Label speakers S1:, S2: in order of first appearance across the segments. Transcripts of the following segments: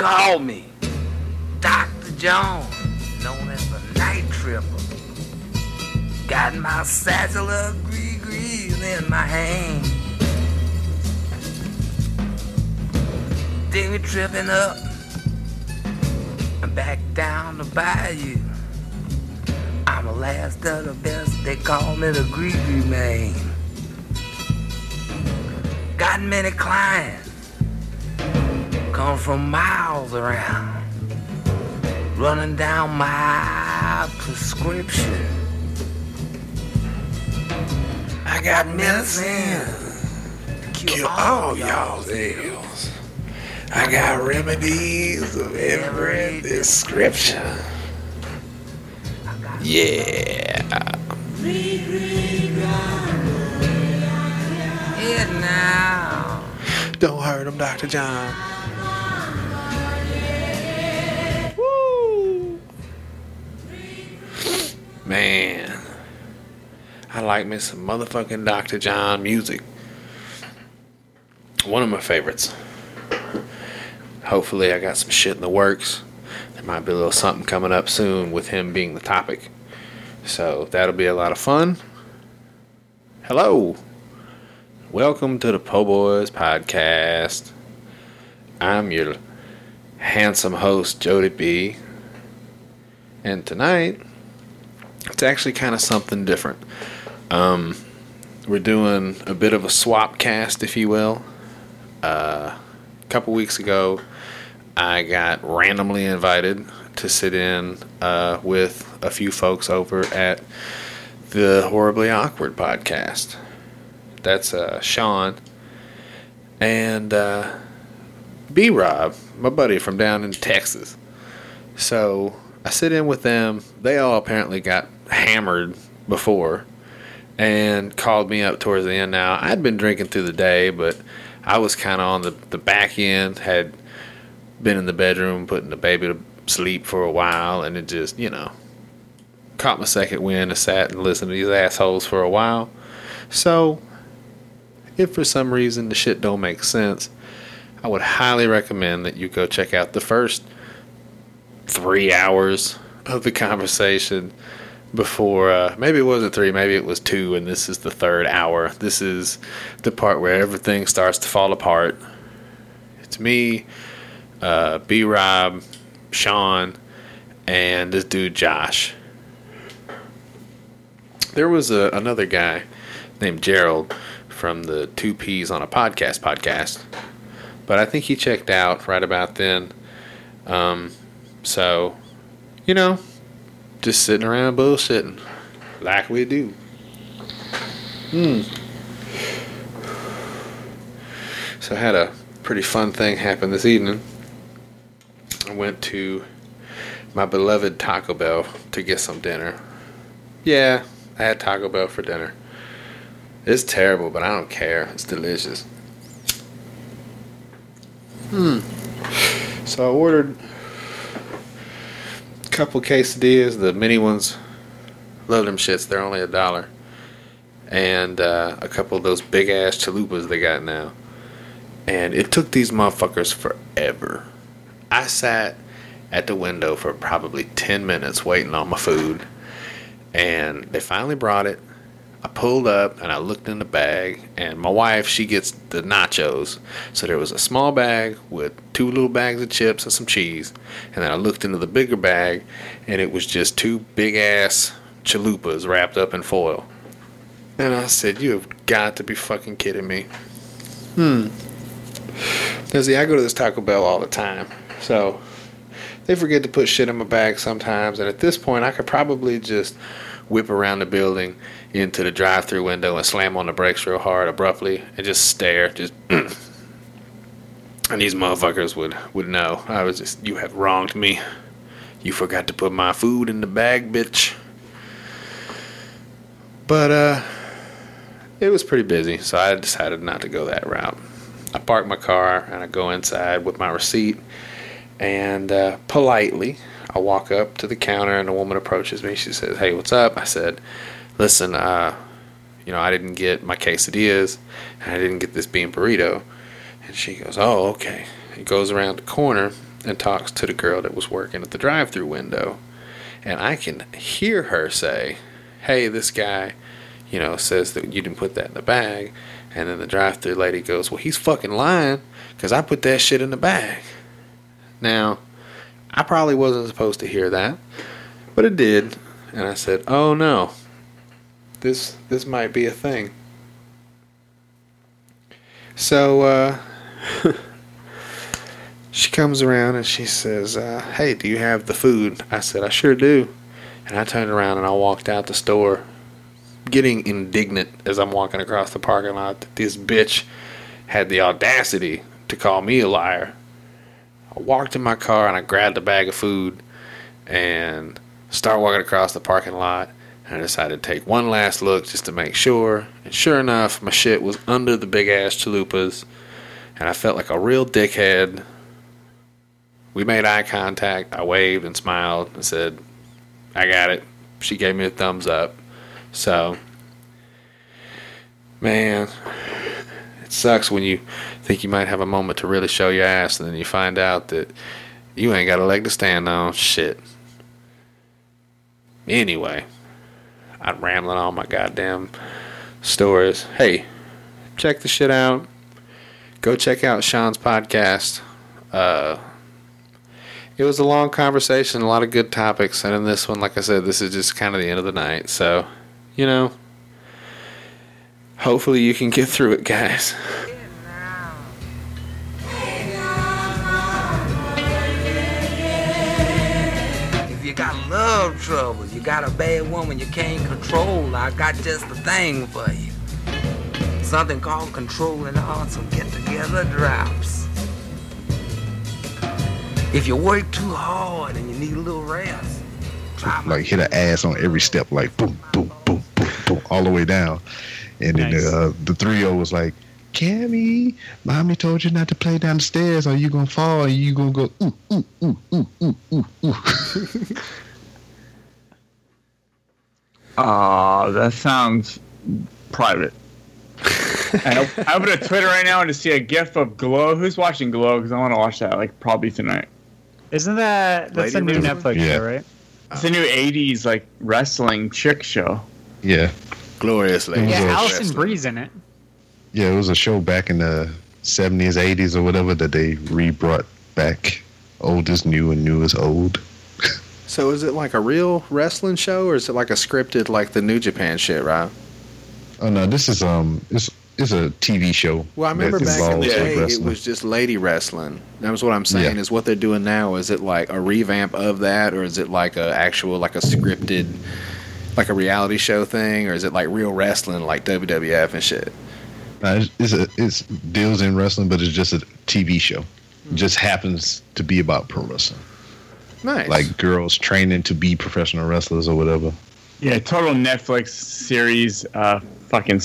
S1: call me Dr. John, known as the Night Tripper. Got my satchel of gree in my hand. Then we tripping up and back down the bayou. I'm the last of the best, they call me the gris-gris man. Got many clients, come from miles around, running down my prescription. I got medicine to
S2: cure all y'all's ills. I got remedies of every description. Yeah.
S1: It now.
S2: Don't hurt him, Dr. John. Man. I like me some motherfucking Dr. John music. One of my favorites. Hopefully, I got some shit in the works. There might be a little something coming up soon with him being the topic. So that'll be a lot of fun. Hello. Welcome to the Po Boys podcast. I'm your handsome host, Jody B. And tonight, it's actually kind of something different. Um, we're doing a bit of a swap cast, if you will. Uh, a couple weeks ago, I got randomly invited to sit in uh, with a few folks over at the Horribly Awkward podcast. That's uh, Sean and uh, B Rob, my buddy from down in Texas. So I sit in with them. They all apparently got hammered before and called me up towards the end. Now, I'd been drinking through the day, but I was kind of on the, the back end, had been in the bedroom putting the baby to sleep for a while, and it just, you know, caught my second wind and sat and listened to these assholes for a while. So, if for some reason the shit don't make sense, I would highly recommend that you go check out the first three hours of the conversation before uh, maybe it wasn't three maybe it was two and this is the third hour. This is the part where everything starts to fall apart. It's me uh, b rob sean and this dude josh. There was a, another guy named gerald from the two peas on a podcast podcast but i think he checked out right about then. Um, so you know just sitting around bullshitting like we do. Hmm. So I had a pretty fun thing happen this evening. I went to my beloved Taco Bell to get some dinner. Yeah, I had Taco Bell for dinner. It's terrible, but I don't care. It's delicious. Hmm. So I ordered couple quesadillas, the mini ones. Love them shits. They're only a dollar. And uh, a couple of those big ass chalupas they got now. And it took these motherfuckers forever. I sat at the window for probably 10 minutes waiting on my food. And they finally brought it. I pulled up and I looked in the bag, and my wife she gets the nachos. So there was a small bag with two little bags of chips and some cheese, and then I looked into the bigger bag, and it was just two big ass chalupas wrapped up in foil. And I said, "You have got to be fucking kidding me." Hmm. Cause see, I go to this Taco Bell all the time, so they forget to put shit in my bag sometimes, and at this point, I could probably just whip around the building into the drive-through window and slam on the brakes real hard abruptly and just stare just and these motherfuckers would would know i was just you have wronged me you forgot to put my food in the bag bitch but uh it was pretty busy so i decided not to go that route i park my car and i go inside with my receipt and uh, politely I walk up to the counter and a woman approaches me. She says, "Hey, what's up?" I said, "Listen, uh, you know, I didn't get my quesadillas, and I didn't get this bean burrito." And she goes, "Oh, okay." He goes around the corner and talks to the girl that was working at the drive-through window, and I can hear her say, "Hey, this guy, you know, says that you didn't put that in the bag." And then the drive-through lady goes, "Well, he's fucking lying, cause I put that shit in the bag." Now, I probably wasn't supposed to hear that, but it did, and I said, "Oh no, this this might be a thing." So uh, she comes around and she says, uh, "Hey, do you have the food?" I said, "I sure do," and I turned around and I walked out the store, getting indignant as I'm walking across the parking lot that this bitch had the audacity to call me a liar. I walked in my car and I grabbed a bag of food and start walking across the parking lot. I decided to take one last look just to make sure. And sure enough, my shit was under the big ass chalupas. And I felt like a real dickhead. We made eye contact. I waved and smiled and said, I got it. She gave me a thumbs up. So, man, it sucks when you think you might have a moment to really show your ass and then you find out that you ain't got a leg to stand on. Shit. Anyway, I'm rambling on my goddamn stories. Hey, check the shit out. Go check out Sean's podcast. Uh, it was a long conversation, a lot of good topics, and in this one, like I said, this is just kind of the end of the night. So, you know, hopefully you can get through it, guys.
S1: If you got love trouble, you got a bad woman you can't control, I got just the thing for you. Something called controlling awesome get together drops. If you work too hard and you need a little rest,
S3: like hit her ass on every step, like boom, boom, boom, boom, boom, all the way down. And then
S4: Nice.
S3: uh, the three year was like, Cammy, mommy told you not to play down the stairs or you gonna fall and you gonna go ooh, ooh, ooh, ooh, ooh, ooh, ooh.
S4: Aw, that sounds private. I, op- I open a Twitter right now and to see a gif of Glow. Who's watching Glow? Because I want to watch that like probably tonight.
S5: Isn't that that's
S2: Lady
S5: a new
S2: Wrestling?
S5: Netflix
S3: Yeah.
S5: show, right?
S4: It's a new '80s like wrestling chick show.
S3: yeah.
S2: Gloriously.
S3: Yeah,
S5: Yeah, Allison
S2: Wrestling.
S5: Bree's in it.
S3: Yeah, it was a show back in the 70s, 80s, or whatever that they re brought back. Old is new and new is old.
S2: So is it like a real wrestling show or is it like a scripted like the New Japan shit, right?
S3: Oh no, this is um, it's it's a TV show.
S2: Well, I remember back in the day it was just lady wrestling. That was what I'm saying.
S3: Yeah.
S2: Is what they're doing now? Is it like a revamp of that, or is it like a actual like a scripted, like a reality show thing, or is it like real wrestling like WWF and shit?
S3: Nah, it's it's, a, it's deals in wrestling, but it's just a TV show.
S2: Hmm.
S3: It just happens to be about pro wrestling,
S2: Nice.
S3: like girls training to be professional wrestlers or whatever.
S4: Yeah, total Netflix series, uh, fucking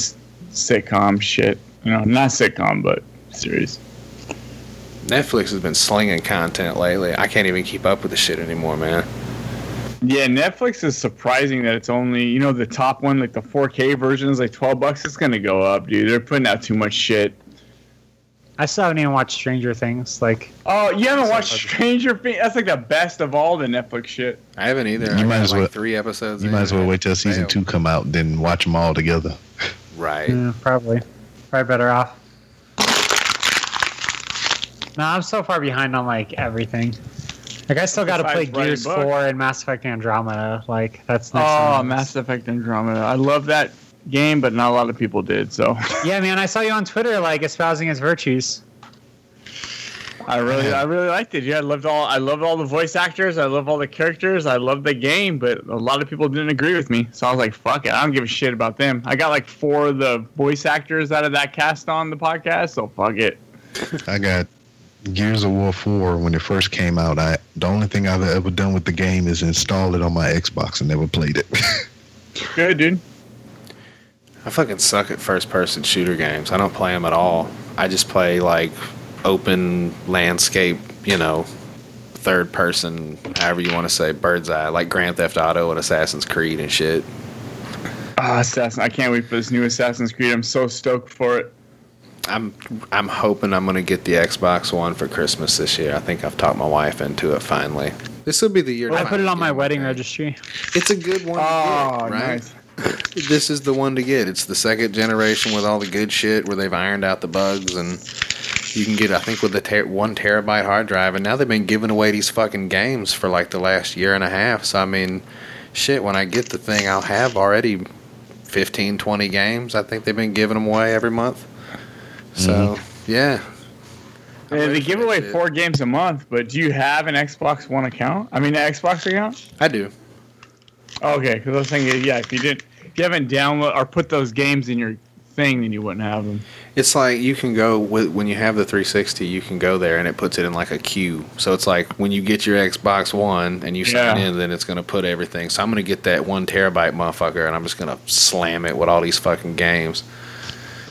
S4: sitcom shit. You know, not sitcom, but series.
S2: Netflix has been slinging content lately. I can't even keep up with the shit anymore, man.
S4: Yeah, Netflix is surprising that it's only you know the top one, like the 4K version is like 12 bucks. It's gonna go up, dude. They're putting out too much shit.
S5: I still haven't even watched Stranger Things. Like,
S4: Oh, you haven't watched Stranger Things? That's like the best of all the Netflix shit.
S2: I haven't either.
S3: You
S2: I
S3: might
S2: got
S3: as
S2: like
S3: well-
S2: three episodes.
S3: You might as well wait till season
S2: failed.
S3: two come out, then watch them all together.
S2: Right.
S5: yeah, probably, probably better off. No, I'm so far behind on like everything. Like, I still got to play Gears 4 and Mass Effect Andromeda. Like, that's next.
S4: Oh,
S5: on
S4: Mass. Effect Andromeda. I love that game, but not a lot of people did. So
S5: Yeah, man, I saw you on Twitter like espousing his virtues.
S4: I really, I really liked it. Yeah, I loved all. I loved all the voice actors. I love all the characters. I love the game, but a lot of people didn't agree with me. So I was like, "Fuck it, I don't give a shit about them." I got like four of the voice actors out of that cast on the podcast, so fuck it.
S3: I got Gears of War 4 when it first came out. I the only thing I've ever done with the game is install it on my Xbox and never played it.
S4: Good, dude.
S2: I fucking suck at first person shooter games. I don't play them at all. I just play like open landscape, you know, third person, however you want to say, bird's eye, like Grand Theft Auto and Assassin's Creed and shit.
S4: Ah, Assassin. I can't wait for this new Assassin's Creed. I'm so stoked for it.
S2: I'm I'm hoping I'm gonna get the Xbox One for Christmas this year. I think I've talked my wife into it finally. This will be the year. to
S5: I put it on my wedding
S2: thing.
S5: registry.
S2: It's a good one. To
S4: Oh,
S2: get, right?
S4: nice.
S2: This is the one to get. It's the second generation with all the good shit where they've ironed out the bugs and you can get I think with the ter- one terabyte hard drive and now they've been giving away these fucking games for like the last year and a half. So I mean, shit. When I get the thing, I'll have already 15, 20 games. I think they've been giving them away every month. So mm-hmm. yeah, I'm
S4: Yeah,
S2: ready
S4: they give away
S2: shit.
S4: four games a month, but do you have an Xbox One account? I mean, an Xbox account?
S2: I do.
S4: Okay, because I was thinking, yeah, if you didn't, if you haven't download or put those games in your thing, then you wouldn't have them.
S2: It's like you can go with when you have the 360, you can go there and it puts it in like a queue. So it's like when you get your Xbox One and you sign
S4: Yeah.
S2: in, then it's going to put everything. So I'm going to get that one terabyte motherfucker and I'm just going to slam it with all these fucking games.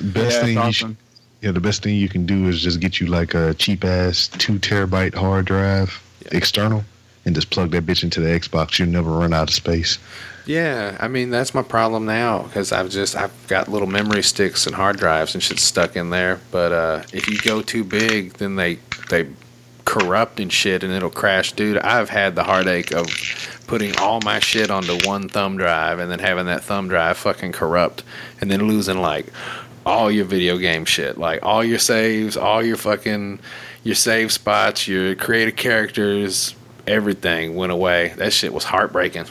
S3: Best
S4: yeah,
S3: thing
S4: that's
S3: you should, yeah, the best thing you can do is just get you like a cheap ass two terabyte hard drive
S2: Yeah.
S3: external and just plug that bitch into the Xbox. You'll never run out of space.
S2: Yeah, I mean that's my problem now because I've just I've got little memory sticks and hard drives and shit stuck in there. But uh, if you go too big, then they they corrupt and shit and it'll crash, dude. I've had the heartache of putting all my shit onto one thumb drive and then having that thumb drive fucking corrupt and then losing like all your video game shit, like all your saves, all your fucking your save spots, your creative characters, everything went away. That shit was heartbreaking.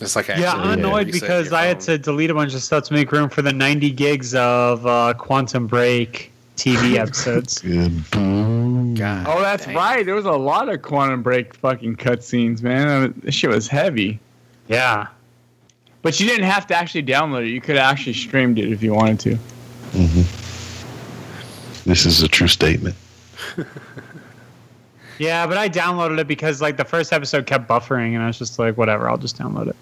S2: It's like
S5: Yeah, I'm annoyed because I had to delete a bunch of stuff to make room for the 90 gigs of uh, Quantum Break TV episodes.
S2: God
S4: Oh, that's
S2: damn.
S4: right. There was a lot of Quantum Break fucking cutscenes, man. I mean, This shit was heavy.
S5: yeah.
S4: But you didn't have to actually download it. You could have actually streamed it if you wanted to.
S3: This is a true statement.
S5: Yeah, but I downloaded it because like the first episode kept buffering, and I was just like, whatever, I'll just download it.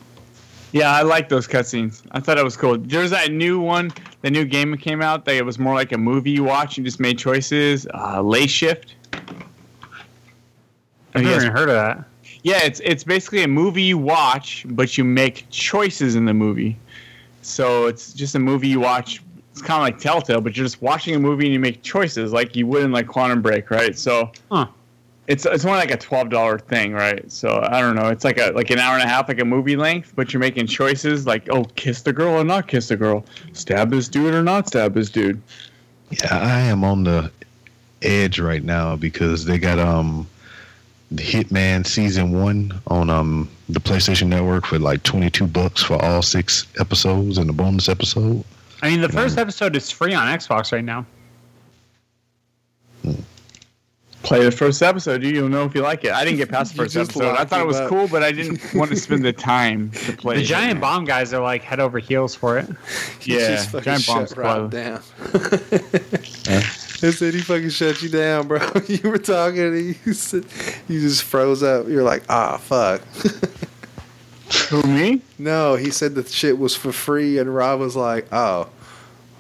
S4: Yeah, I like those cutscenes. I thought it was cool. There's that new one, the new game that came out that it was more like a movie you watch and just made choices. Uh, Late Shift.
S5: I've never even heard of that.
S4: Yeah, it's it's basically a movie you watch, but you make choices in the movie. So it's just a movie you watch. It's kind of like Telltale, but you're just watching a movie and you make choices like you would in like Quantum Break, right? So
S5: Huh.
S4: It's it's only like a twelve dollar thing, right? So I don't know. It's like a like an hour and a half, like a movie length, but you're making choices like, oh, kiss the girl or not kiss the girl, stab this dude or not stab this dude.
S3: Yeah, I am on the edge right now because they got um the Hitman season one on um the PlayStation Network for like twenty two bucks for all six episodes and the bonus episode.
S5: I mean, the first episode is free on Xbox right now.
S4: Play the first episode, dude. You'll know if you like it. I didn't get past the first episode. I thought it was
S2: up.
S4: cool, but I didn't want to spend the time to play.
S5: The
S4: it.
S5: giant bomb guys are like head over heels for it.
S4: Yeah,
S2: just
S4: Giant Bomb
S2: shut Rob
S4: Squad.
S2: down. I said he fucking shut you down, bro. You were talking, and you said you just froze up. You're like, ah, fuck.
S4: Who me?
S2: no, he said the shit was for free, and Rob was like, oh,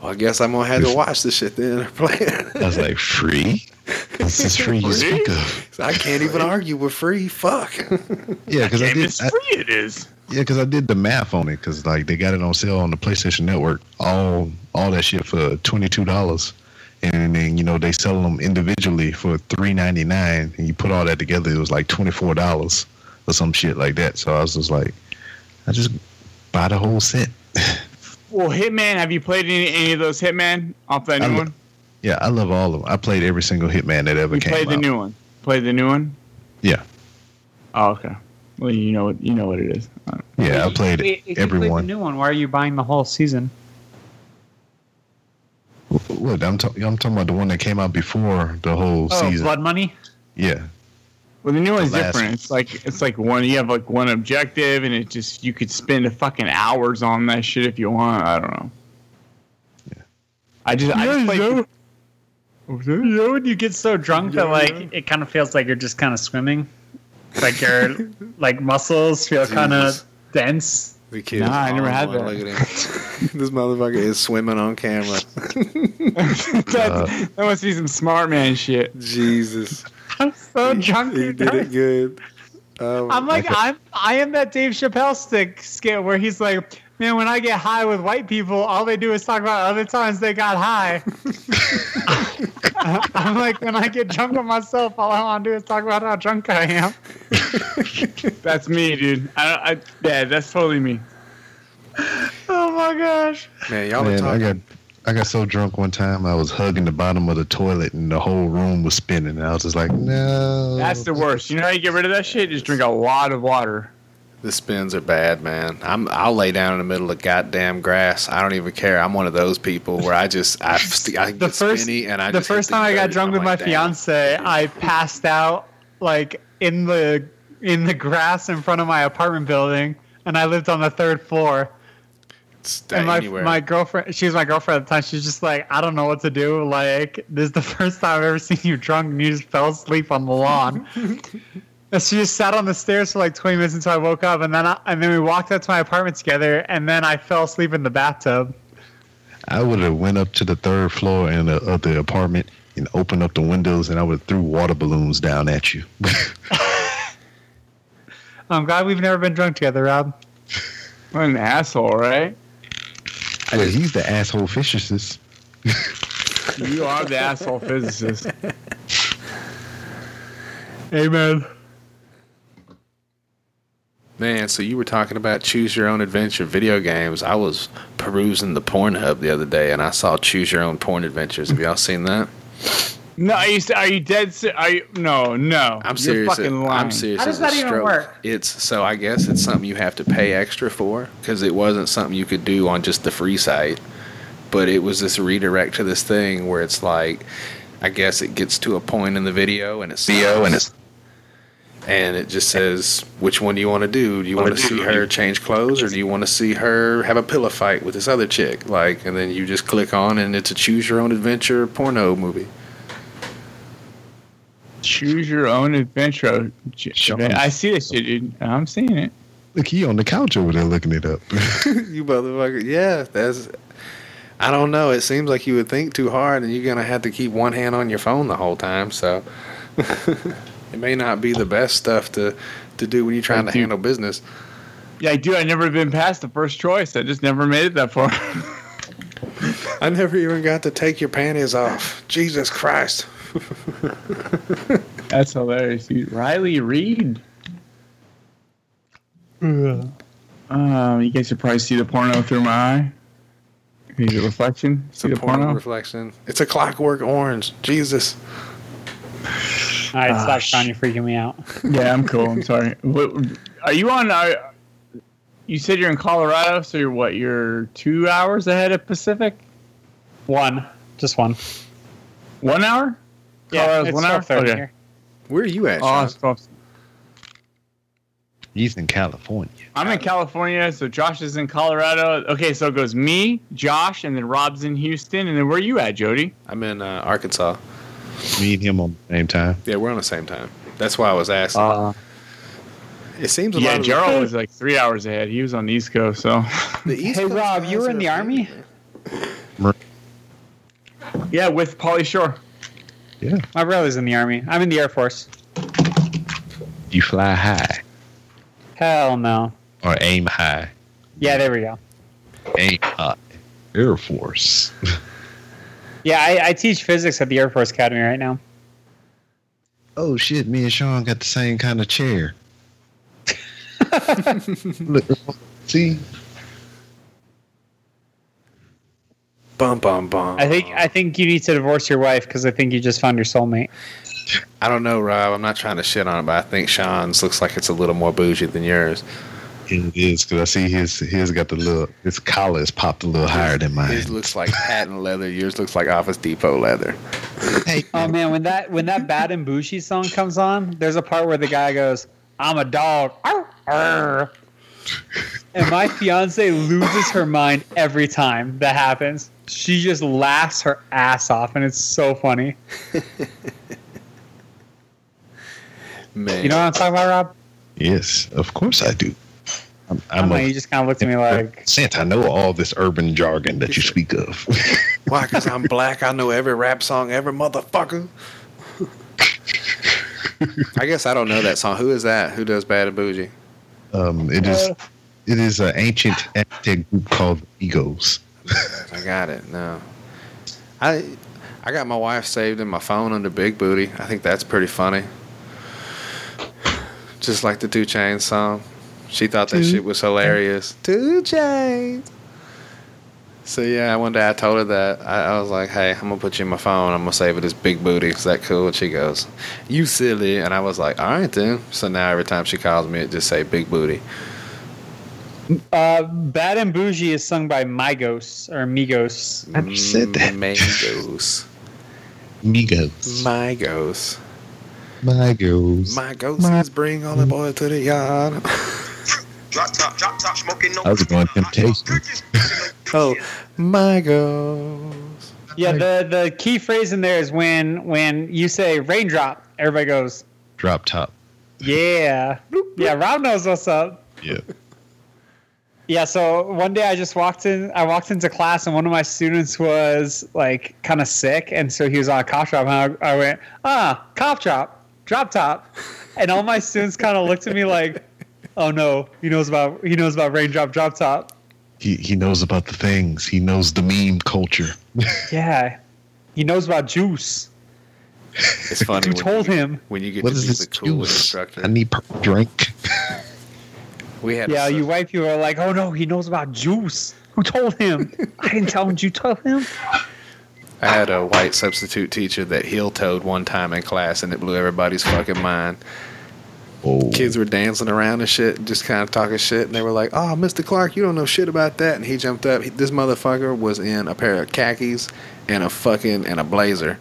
S2: well, I guess I'm gonna have to watch the shit then or play it.
S3: I was like, free? This is free you
S4: Free?
S3: speak of.
S2: I can't even argue with free. Fuck.
S3: Yeah, because I
S4: Game
S3: did.
S4: is
S3: I,
S4: free. It is.
S3: yeah, because I did the math on it because like they got it on sale on the PlayStation Network. All all that shit for twenty two dollars, and then you know they sell them individually for three ninety nine, and you put all that together, it was like twenty four dollars or some shit like that. So I was just like, I just buy the whole set.
S4: Well, Hitman. Have you played any, any of those Hitman off that
S3: I
S4: new one?
S3: Yeah, I love all of them. I played every single Hitman that ever
S4: You
S3: came
S4: played the
S3: out.
S4: new one. Played the new one.
S3: Yeah,
S4: Oh, okay. Well, you know what you know what it is.
S3: Yeah, I played
S5: If you played
S3: everyone.
S5: the new one, why are you buying the whole season?
S3: What I'm, ta- I'm talking about the one that came out before the whole
S5: Oh,
S3: season.
S5: Blood Money.
S3: Yeah,
S4: Well, the new one's
S3: last
S4: different.
S3: one.
S4: It's like it's like one. You have like one objective, and it just you could spend a fucking hours on that shit if you want. I don't know.
S3: Yeah.
S4: I just I just played.
S5: You know when you get so drunk that like it kind of feels like you're just kind of swimming, like your like muscles feel kind of
S2: Jesus.
S5: dense.
S2: The kid.
S4: Nah, I never had that.
S2: Look at him. this motherfucker is swimming on camera.
S4: that, that must be some smart man shit.
S2: Jesus.
S5: I'm so drunk.
S2: He did it good. Um,
S5: I'm like
S3: Okay.
S5: I'm I am that Dave Chappelle stick skit where he's like, Man, when I get high with white people, all they do is talk about other times they got high. I'm like, when I get drunk with myself, all I want to do is talk about how drunk I am.
S4: That's me, dude. I, I yeah, that's totally me.
S5: Oh my gosh.
S2: Man, y'all are
S3: Man, I got I got so drunk one time I was hugging the bottom of the toilet and the whole room was spinning. And I was just like, no.
S4: That's the worst. You know how you get rid of that shit? Just drink a lot of water.
S2: The spins are bad, man. I'm I'll lay down in the middle of goddamn grass. I don't even care. I'm one of those people where I just I, I get
S5: The first,
S2: spinny and I
S5: the first time I got drunk with my
S2: like, damn.
S5: fiance, I passed out like in the in the grass in front of my apartment building, and I lived on the third floor. And my
S2: anywhere.
S5: my girlfriend, she was my girlfriend at the time. She's just like, I don't know what to do. Like, this is the first time I've ever seen you drunk, and you just fell asleep on the lawn. and she just sat on the stairs for like 20 minutes until I woke up, and then I, and then we walked up to my apartment together, and then I fell asleep in the bathtub.
S3: I would have went up to the third floor and uh, of the apartment and opened up the windows and I would have threw water balloons down at you.
S5: I'm glad we've never been drunk together, Rob.
S4: What an asshole, right?
S3: Well, he's the asshole physicist.
S4: You are the asshole physicist.
S5: Amen.
S2: Man, so you were talking about choose your own adventure video games. I was perusing the Pornhub the other day and I saw choose your own porn adventures. Have y'all seen that?
S4: No, are you, are you dead? se- Are you? No, no.
S2: I'm
S4: You're
S2: serious.
S4: fucking lying.
S2: I'm serious.
S5: How does
S2: as a
S5: that even
S2: stroke.
S5: work?
S2: It's so I guess it's something you have to pay extra for because it wasn't something you could do on just the free site. But it was this redirect to this thing where it's like, I guess it gets to a point in the video and it's video and it's and it just says which one do you want to do? Do you want to see her change clothes or do you want to see her have a pillow fight with this other chick? Like, and then you just click on and it's a choose your own adventure porno movie.
S4: Choose your own adventure. I see this shit, dude. I'm seeing it.
S3: Look, he on the couch over there looking it up.
S2: you motherfucker. Yeah, that's. I don't know. It seems like you would think too hard, and you're gonna have to keep one hand on your phone the whole time. So it may not be the best stuff to to do when you're trying to handle business.
S4: Yeah, dude. I never been past the first choice. I just never made it that far.
S2: I never even got to take your panties off. Jesus Christ.
S4: That's hilarious, dude. Riley Reid. Um, you guys should probably see the porno through my eye. See the reflection?
S2: It's
S4: See
S2: a
S4: the
S2: porno
S4: porno?
S2: reflection. It's a clockwork orange. Jesus.
S5: All right, stop, Sean. You're freaking me out.
S4: yeah, I'm cool. I'm sorry. What, are you on? Are, you said you're in Colorado, so you're what? You're two hours ahead of Pacific.
S5: One, just one.
S4: One hour?
S5: Yeah, it's
S4: one hour? Okay.
S5: here.
S2: Where are you at,
S4: Oh,
S2: Sean?
S4: it's close.
S3: he's in California.
S4: I'm in California, so Josh is in Colorado. Okay, so it goes me, Josh, and then Rob's in Houston. And then where are you at, Jody?
S2: I'm in uh, Arkansas.
S3: Me and him on the same time.
S2: Yeah, we're on the same time. That's why I was asking.
S4: Uh,
S2: it seems a
S4: yeah,
S2: lot of
S4: Gerald was like three hours ahead. He was on the East Coast, so
S2: the, the East
S5: Hey,
S2: Coast
S5: Rob, you were in the army?
S4: yeah, with Pauly Shore.
S3: Yeah.
S5: My brother's in the army. I'm in the Air Force.
S3: You fly high
S5: Hell no.
S3: or aim high.
S5: Yeah, there we go.
S3: Aim high. Air Force.
S5: Yeah, I, I teach physics at the Air Force Academy right now.
S3: oh shit, me and Sean got the same kind of chair. Look, see?
S2: Bum bum bum.
S5: I think I think you need to divorce your wife because I think you just found your soulmate.
S2: I don't know, Rob. I'm not trying to shit on it, but I think Sean's looks like it's a little more bougie than yours.
S3: It is because I see his his got the little his collar is popped a little higher than mine.
S2: His looks like patent leather. Yours looks like Office Depot leather.
S3: Hey,
S5: Oh man, when that when that Bad and Boujee song comes on, there's a part where the guy goes, "I'm a dog," Arr, arr." and my fiance loses her mind every time that happens. She just laughs her ass off, and it's so funny.
S2: Man,
S5: You know what I'm talking about, Rob?
S3: yes, of course I do. I'm,
S5: I don't
S3: I'm
S5: know.
S3: a,
S5: You just kind of looked at me like,
S3: Sent, I know all this urban jargon that you speak of.
S2: why? Because I'm black. I know every rap song every motherfucker. I guess I don't know that song. Who is that? Who does Bad and Boujee?
S3: um, it is It is an ancient Aztec group called Egos.
S2: I got it. No, I I got my wife saved in my phone under Big Booty. I think that's pretty funny. Just like the 2 Chainz song. She thought that
S3: Two
S2: shit was hilarious. 2 Chainz. So yeah, one day I told her that I, I was like, "Hey, I'm gonna put you in my phone. I'm gonna save it as Big Booty. Is that cool?" And she goes, "You silly." And I was like, "All right then." So now every time she calls me, it just say Big Booty.
S5: Uh, Bad and Boujee is sung by Migos or Migos.
S3: I just said that.
S2: Migos.
S3: Migos.
S2: Migos.
S3: Migos.
S2: My ghosts bring all the boys to the yard.
S6: Drop top, drop top, smoking no.
S3: I was going Temptation.
S2: oh, my ghosts.
S5: Yeah, the the key phrase in there is when when you say raindrop, everybody goes,
S3: Drop top.
S5: yeah, yeah. Rob knows what's up.
S3: Yeah.
S5: Yeah, so one day I just walked in. I walked into class, and one of my students was like kind of sick, and so he was on a cough drop. And I, I went, ah, cough drop, drop top, and all my students kind of looked at me like, oh no, he knows about he knows about raindrop, drop top.
S3: He he knows about the things. He knows the meme culture.
S5: Yeah, he knows about juice.
S2: It's funny
S5: Who told
S2: you,
S5: him?
S2: when you get
S3: What
S2: to
S3: is
S2: be
S3: this
S2: the coolest instructor.
S3: I need purple drink.
S2: we had
S5: Yeah,
S2: a,
S5: you white people are like, oh no, he knows about juice. Who told him? I didn't tell him. You told him.
S2: I had a white substitute teacher that heel toed one time in class, and it blew everybody's fucking mind.
S3: Oh,
S2: Kids were dancing around and shit, just kind of talking shit, and they were like, "Oh, Mr. Clark, you don't know shit about that." And he jumped up. He, this motherfucker was in a pair of khakis and a fucking and a blazer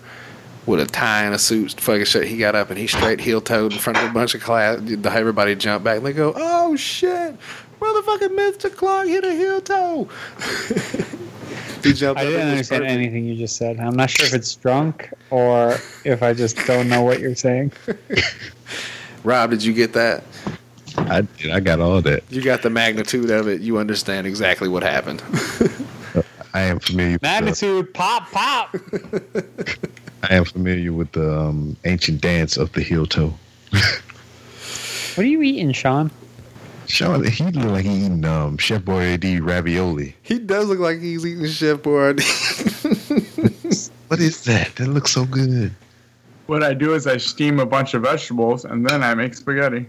S2: with a tie and a suit, fucking shit. He got up and he straight heel toed in front of a bunch of class. Everybody jumped back and they go, "Oh shit, motherfucking Mr. Clark hit a heel toe." he jumped
S5: I
S2: up.
S5: didn't
S2: and was
S5: understand
S2: perfect.
S5: anything you just said. I'm not sure if it's drunk or if I just don't know what you're saying.
S2: Rob, did you get that?
S3: I did. I got all that.
S2: You got the magnitude of it. You understand exactly what happened.
S3: I am familiar. With the,
S5: Magnitude, pop, pop.
S3: I am familiar with the um, ancient dance of the heel toe.
S5: What are you eating, Sean?
S3: Sean, he look like he eating um, Chef Boyardee ravioli.
S2: he does look like he's eating Chef Boyardee.
S3: What is that? That looks so good.
S4: What I do is I steam a bunch of vegetables and then I make spaghetti.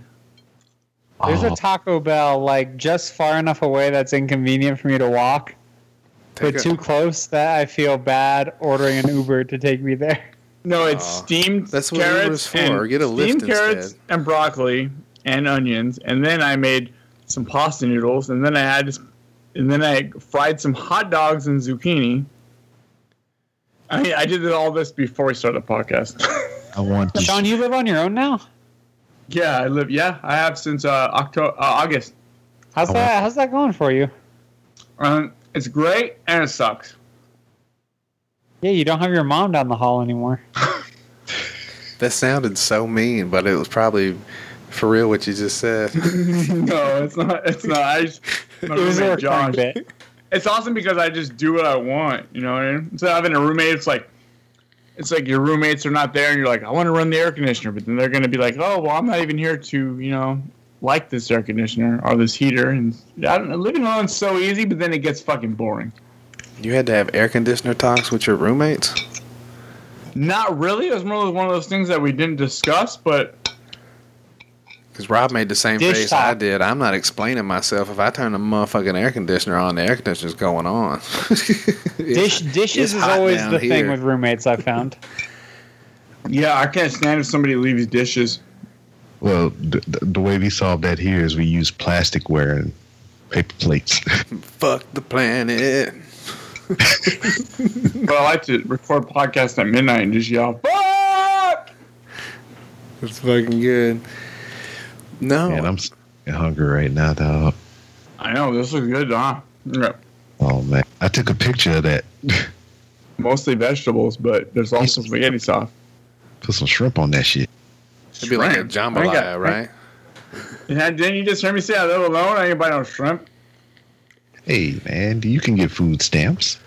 S5: There's
S3: Oh.
S5: a Taco Bell like just far enough away that's inconvenient for me to walk,
S2: Take
S5: but
S2: a-
S5: too close that I feel bad ordering an Uber to take me there.
S4: No, it's
S2: Aw.
S4: steamed
S2: That's what
S4: carrots
S2: Uber's for.
S4: and
S2: Get a Lyft
S4: steamed carrots
S2: instead.
S4: and broccoli and onions, and then I made some pasta noodles, and then I had, and then I fried some hot dogs and zucchini. I mean, I did all this before we started the podcast.
S3: I want to.
S5: Sean, you live on your own now.
S4: yeah, I live. Yeah, I have since uh, October, uh, August.
S5: How's
S3: I
S5: that? How's that going for you?
S4: Um, it's great and it sucks.
S5: Yeah, you don't have your mom down the hall anymore.
S2: that sounded so mean, but it was probably for real what you just said.
S4: no, it's not. It's not. I just, my
S5: It was a
S4: roommate
S5: recurring
S4: Josh.
S5: bit.
S4: It's awesome because I just do what I want. You know what I mean? Instead of having a roommate, it's like, it's like your roommates are not there, and you're like, I want to run the air conditioner, but then they're going to be like, oh, well, I'm not even here to, you know, like this air conditioner or this heater. And I don't know, living alone's so easy, but then it gets fucking boring.
S2: you had to have air conditioner talks with your roommates.
S4: Not really. It was more one of those things that we didn't discuss, but
S2: Because Rob made the same
S5: Dish
S2: face I did. I'm not explaining myself. If I turn the motherfucking air conditioner on, the air conditioner's going on.
S5: Dish dishes
S2: it's
S5: is always
S2: down
S5: the thing with roommates. I found.
S4: yeah, I can't stand if somebody leaves dishes.
S3: Well, the, the, the way we solve that here is we use plasticware and paper plates.
S2: Fuck the planet.
S4: But I like to record podcasts at midnight and just yell, fuck!
S2: It's fucking good. No,
S3: Man, I'm hungry right now, dog.
S4: I know, this looks good, huh? Yeah.
S3: Oh man, I took a picture of that.
S4: Mostly vegetables, but there's also spaghetti sauce.
S3: Put some shrimp on that shit.
S2: it'd be like a
S4: Shrimp.
S2: Jambalaya,
S4: got-
S2: right?
S4: Yeah, didn't you just hear me say I live alone? I ain't buy no shrimp.
S3: Hey man, you can get food stamps.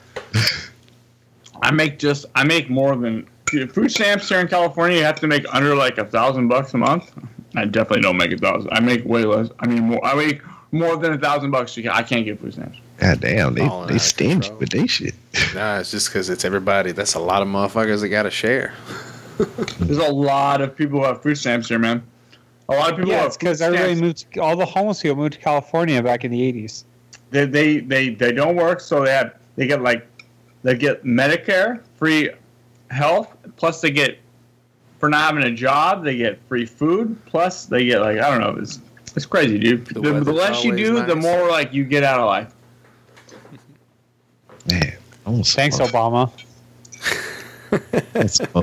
S4: I make just I make more than food stamps here in California. You have to make under like a thousand bucks a month. I definitely don't make a thousand. I make way less. I mean, more, I make more than a thousand bucks, I can't get food stamps.
S3: God damn, they
S2: Falling
S3: they
S2: of
S3: stingy
S2: control.
S3: with they shit.
S2: Nah, it's just because it's everybody. That's a lot of motherfuckers that got to share.
S4: There's a lot of people who have food stamps here, man. A lot of people
S5: Yeah,
S4: have
S5: it's because everybody
S4: stamps.
S5: moved. All the homeless people moved to California back in the '80s.
S4: they, they they they don't work, so they have they get like they get Medicare, free health, plus they get for not having a job, they get free food, plus they get like I don't know, it's it's crazy, dude.
S2: The
S4: The, the, less you
S2: always
S4: do, the more like you get out of life.
S3: Man, almost
S5: Thanks, Obama.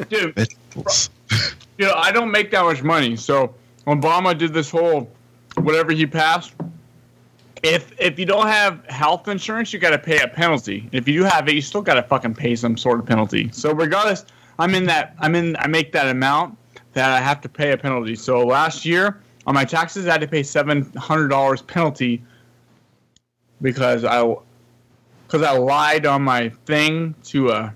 S4: Dude,
S3: vegetables.
S4: you know, I don't make that much money. So Obama did this whole whatever he passed. If if you don't have health insurance, you got to pay a penalty. If you do have it, you still got to fucking pay some sort of penalty. So regardless, I'm in that. I'm in. I make that amount that I have to pay a penalty. So last year on my taxes, I had to pay seven hundred dollars penalty because I because I lied on my thing to uh.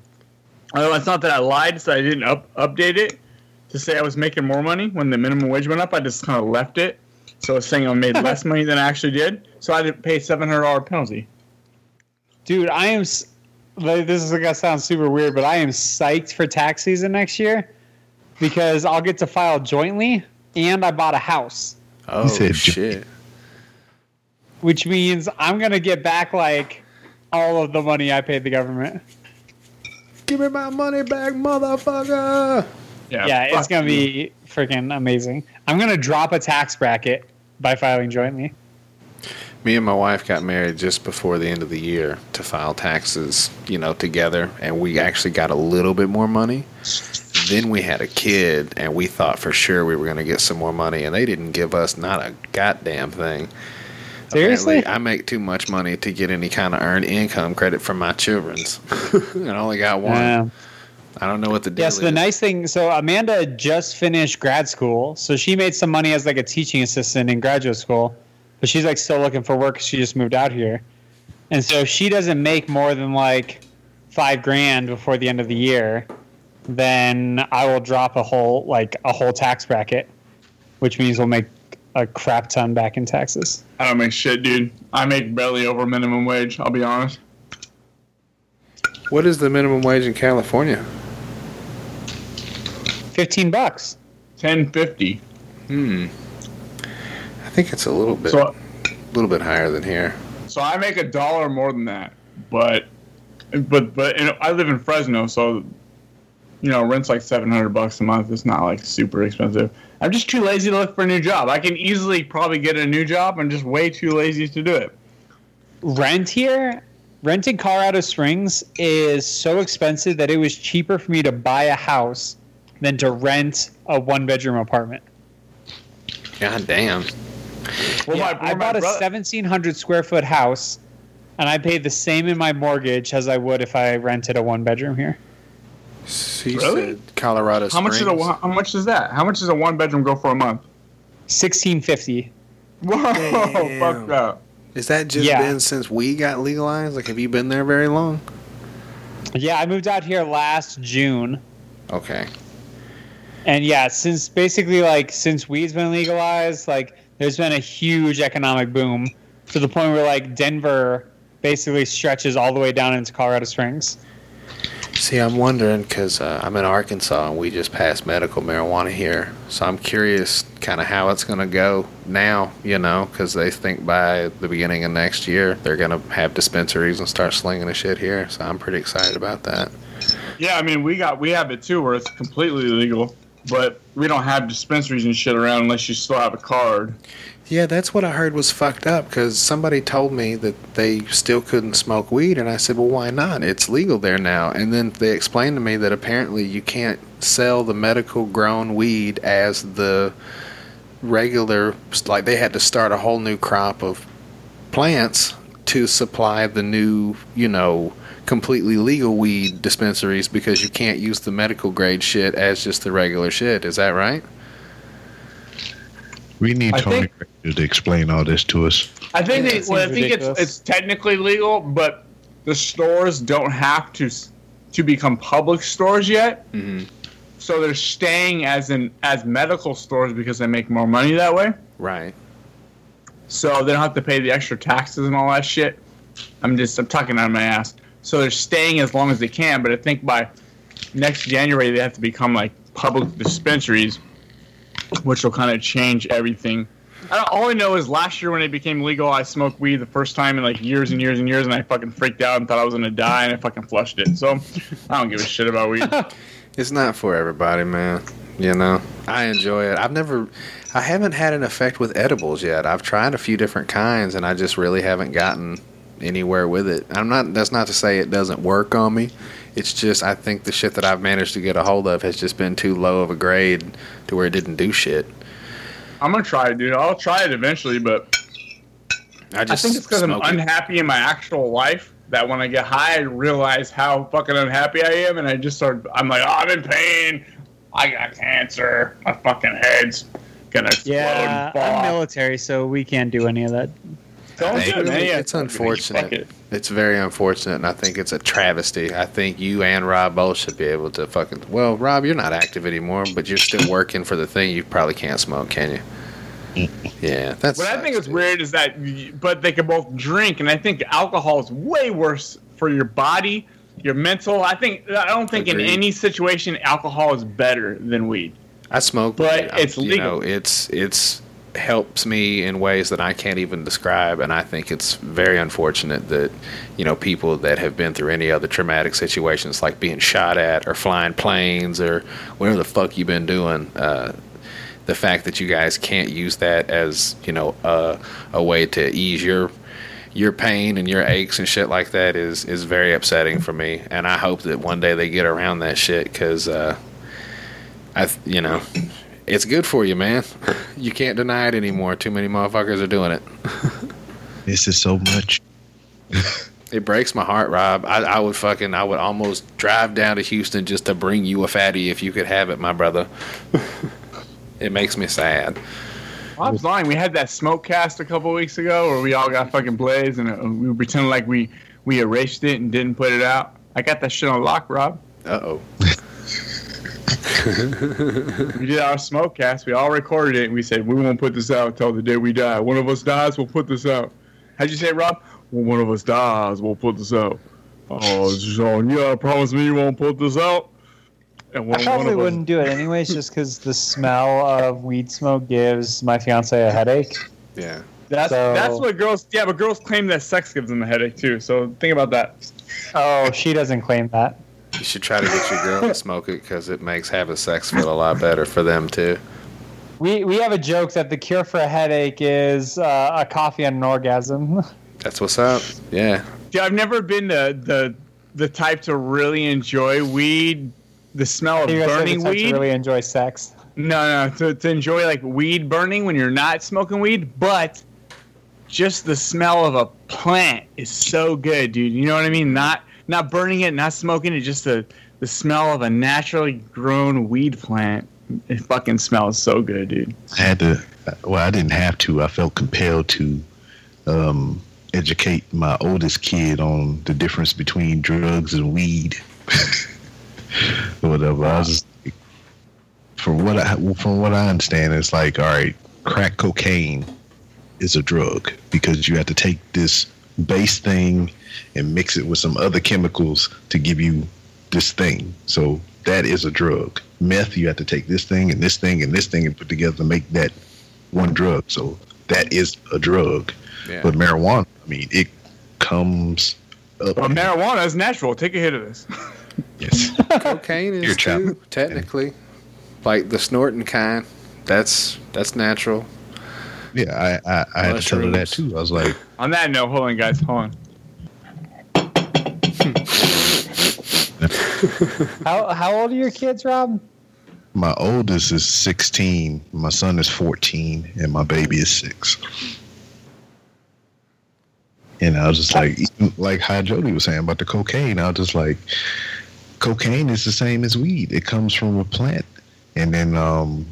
S4: Oh, it's not that I lied, so I didn't up, update it to say I was making more money when the minimum wage went up. I just kind of left it. So it's saying I made less money than I actually did. So I didn't pay seven hundred dollar penalty.
S5: Dude, I am. S- like, This is gonna sound super weird, but I am psyched for tax season next year because I'll get to file jointly, and I bought a house,
S2: Oh shit!
S5: which means I'm gonna get back like all of the money I paid the government.
S2: Give me my money back, motherfucker!
S5: Yeah, yeah
S4: it's
S5: gonna
S4: you.
S5: be freaking amazing. I'm gonna drop a tax bracket by filing jointly.
S2: Me and my wife got married just before the end of the year to file taxes, you know, together, and we actually got a little bit more money. Then we had a kid, and we thought for sure we were going to get some more money, and they didn't give us not a goddamn thing.
S5: Seriously?
S2: Apparently, I make too much money to get any kind of earned income credit from my children's. and I only got one.
S5: Yeah.
S2: I don't know what the deal
S5: Yes, the
S2: is.
S5: nice thing. So Amanda just finished grad school, so she made some money as like a teaching assistant in graduate school, but she's like still looking for work. 'cause She just moved out here, and so if she doesn't make more than like five grand before the end of the year, then I will drop a whole like a whole tax bracket, which means we'll make a crap ton back in taxes.
S4: I don't make shit, dude. I make barely over minimum wage. I'll be honest.
S2: What is the minimum wage in California?
S5: Fifteen bucks.
S4: Ten fifty.
S2: Hmm. I think it's a little bit,
S4: So
S2: little bit higher than here.
S4: so I make a dollar more than that, but but but you know, I live in Fresno, so you know rent's like seven hundred bucks a month. It's not like super expensive. I'm just too lazy to look for a new job. I can easily probably get a new job. I'm just way too lazy to do it.
S5: rent here rent in colorado springs is so expensive that it was cheaper for me to buy a house than to rent a one bedroom apartment
S2: God damn.
S4: Well,
S5: Yeah,
S4: my,
S5: i
S4: well, my
S5: bought a
S4: brother-
S5: 1700 square foot house and i paid the same in my mortgage as i would if i rented a one bedroom here
S2: So
S4: Really?
S2: said Colorado
S4: How much is a how much is that? How much does a one bedroom go for a month?
S5: 1650
S4: Whoa,
S2: Damn.
S4: fuck that.
S2: Is that just
S5: Yeah.
S2: been since we got legalized? Like, have you been there very long?
S5: yeah i moved out here last june
S2: Okay.
S5: And yeah, since basically like since weed's been legalized, like there's been a huge economic boom to the point where like Denver basically stretches all the way down into Colorado Springs.
S2: See, I'm wondering because uh, I'm in Arkansas and we just passed medical marijuana here. So I'm curious kind of how it's going to go now, you know, because they think by the beginning of next year they're going to have dispensaries and start slinging the shit here. So I'm pretty excited about that.
S4: Yeah, I mean we got we have it too where it's completely illegal, but we don't have dispensaries and shit around unless you still have a card.
S2: Yeah, that's what I heard was fucked up because somebody told me that they still couldn't smoke weed, and I said, "Well, why not? It's legal there now." And then they explained to me that apparently you can't sell the medical grown weed as the regular, like they had to start a whole new crop of plants to supply the new, you know, completely legal weed dispensaries because you can't use the medical grade shit as just the regular shit. Is that right?
S3: We need
S4: I
S3: Tony
S4: think-
S3: to explain all this to us.
S4: I think
S5: Yeah,
S4: they, well, I think it's
S5: ridiculous.
S4: it's technically legal, but the stores don't have to to become public stores yet.
S2: Mm-hmm.
S4: So they're staying as in as medical stores because they make more money that way.
S2: Right.
S4: so they don't have to pay the extra taxes and all that shit. I'm just I'm talking out of my ass. So they're staying as long as they can, but I think by next January they have to become like public dispensaries, which will kind of change everything. I don't, all I know is last year when it became legal, I smoked weed the first time in like years and years and years, and I fucking freaked out and thought I was gonna die, and I fucking flushed it. So I don't give a shit about weed.
S2: It's not for everybody, man. You know, I enjoy it. I've never, I haven't had an effect with edibles yet. I've tried a few different kinds, and I just really haven't gotten anywhere with it. I'm not. That's not to say it doesn't work on me. It's just I think the shit that I've managed to get a hold of has just been too low of a grade to where it didn't do shit.
S4: I'm gonna try it, dude. I'll try it eventually, but
S2: I
S4: I think it's because I'm
S2: smoke it.
S4: unhappy in my actual life that when I get high, I realize how fucking unhappy I am, and I just start. I'm like, oh, I'm in pain. I got cancer. My fucking head's gonna explode.
S5: Yeah,
S4: and fall
S5: I'm
S4: off.
S5: military, so we can't do any of that.
S4: Don't
S2: It's
S4: do it, man.
S2: really- it's unfortunate.
S4: It.
S2: It's very unfortunate, and I think it's a travesty. I think you and Rob both should be able to fucking. Well, Rob, you're not active anymore, but you're still working for the thing. You probably can't smoke, can you? Yeah, that's.
S4: What I think is weird is that, but they can both drink, and I think alcohol is way worse for your body, your mental. I think I don't think
S2: Agreed.
S4: in any situation alcohol is better than weed.
S2: I smoke,
S4: But
S2: weed. I'm-
S4: it's
S2: You
S4: legal.
S2: know, it's it's helps me in ways that I can't even describe, and I think it's very unfortunate that you know people that have been through any other traumatic situations, like being shot at or flying planes or whatever the fuck you've been doing. Uh, the fact that you guys can't use that as you know a a way to ease your your pain and your aches and shit like that is is very upsetting for me and i hope that one day they get around that shit because uh i you know it's good for you man you can't deny it anymore too many motherfuckers are doing it
S3: This is so much.
S2: it breaks my heart rob I, I would fucking i would almost drive down to houston just to bring you a fatty if you could have it my brother it makes me sad
S4: Rob's lying. We had that smoke cast a couple weeks ago where we all got fucking blazed and uh, we pretended like we we erased it and didn't put it out. I got that shit on lock, Rob.
S2: uh-oh
S4: We did our smoke cast. We all recorded it and we said we won't put this out until the day we die. One of us dies, we'll put this out. How'd you say, it, Rob? When one of us dies, we'll put this out. Oh, Sean, you gotta promise me you won't put this out. And when
S5: I probably
S4: one us-
S5: wouldn't do it anyways, just because the smell of weed smoke gives my fiance a headache.
S2: yeah
S4: That's
S5: So-
S4: that's what girls. Yeah, but girls claim that sex gives them a headache too. So think about that.
S5: Oh, she doesn't claim that.
S2: You should try to get your girl to smoke it because it makes having sex feel a lot better for them too
S5: We we have a joke that the cure for a headache is uh, a coffee and an orgasm.
S2: that's what's up yeah
S4: Yeah, I've never been the the the type to really enjoy weed. The smell of
S5: you guys said
S4: burning
S5: the type to
S4: weed.
S5: really enjoy sex.
S4: No, no, to, to enjoy like weed burning when you're not smoking weed, but just the smell of a plant is so good, dude. You know what I mean? Not not burning it, not smoking it, just the the smell of a naturally grown weed plant. It fucking smells so good, dude.
S3: I had to. Well, I didn't have to. I felt compelled to um, educate my oldest kid on the difference between drugs and weed. Whatever. I was just, from what I from what I understand, it's like all right, crack cocaine is a drug because you have to take this base thing and mix it with some other chemicals to give you this thing. So that is a drug. Meth, you have to take this thing and this thing and this thing and put together to make that one drug. So that is a drug.
S2: yeah
S3: But marijuana, I mean, it comes up.
S4: But marijuana is natural. Take a hit of this.
S3: yes.
S2: cocaine is too, technically like the snorting kind that's that's natural
S3: Yeah, I, I, I had to tell her that too. I was like,
S4: On that note, hold on, guys. Hold on.
S5: How how old are your kids, Rob?
S3: my oldest is 16, my son is 14, and my baby is six. And I was just like, like how Jody was saying about the cocaine, I was just like, cocaine is the same as weed. It comes from a plant. And then um,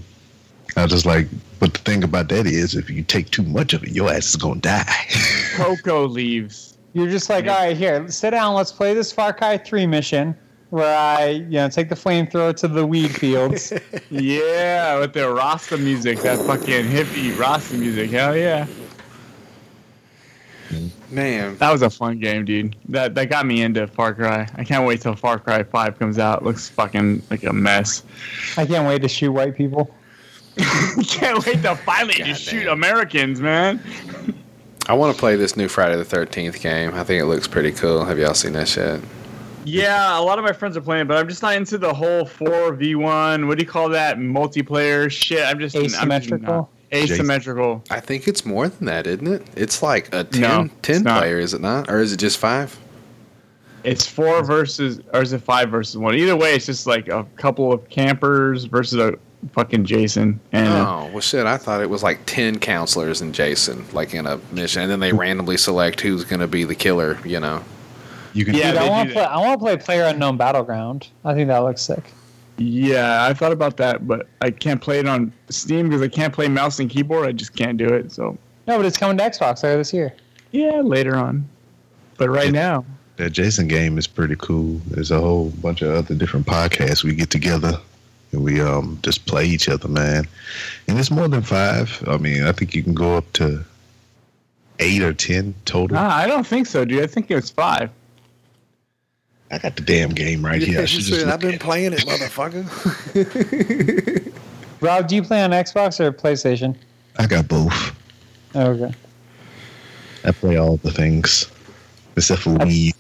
S3: I was just like, but the thing about that is, if you take too much of it, your ass is gonna die.
S4: Cocoa leaves.
S5: You're just like, all right, here, sit down. Let's play this Far Cry 3 mission where I, you know, take the flamethrower to the weed fields.
S4: Yeah, with the Rasta music, that fucking hippie Rasta music. Hell yeah.
S2: Man,
S4: That was a fun game, dude. That that got me into Far Cry. I can't wait till Far Cry Five comes out. looks fucking like a mess.
S5: I can't wait to shoot white people.
S4: can't wait to finally just shoot Americans, man.
S2: I want to play this new Friday the Thirteenth game. I think it looks pretty cool. Have y'all seen that shit?
S4: Yeah, a lot of my friends are playing, but I'm just not into the whole four v one. What do you call that? Multiplayer shit. I'm just I'm just
S5: Asymmetrical?
S4: asymmetrical.
S2: I think it's more than that, isn't it? It's like a 10,
S4: No,
S2: 10 player, is it not? Or is it just five?
S4: It's four versus, or is it five versus one? Either way, it's just like a couple of campers versus a fucking Jason. And
S2: Oh, well, shit. I thought it was like 10 counselors and Jason, like in a mission. And then they randomly select who's going to be the killer, you know?
S3: You can
S4: Yeah,
S5: Dude, I want to play. I want to play Player Unknown Battleground. I think that looks sick.
S4: yeah, I thought about that, but I can't play it on Steam because I can't play mouse and keyboard. I just can't do it. So
S5: No, but it's coming to Xbox later this year.
S4: yeah, later on. But right now,
S3: that Jason game is pretty cool. There's a whole bunch of other different podcasts we get together and we um just play each other, man. And it's more than five. I mean, I think you can go up to eight or ten total.
S4: nah, I don't think so, dude. I think it's five.
S3: I got the damn game right here. I should just
S2: I've been
S3: it.
S2: playing it, motherfucker.
S5: Rob, do you play on Xbox or PlayStation?
S3: I got both.
S5: Oh, okay.
S3: I play all the things except for Wii.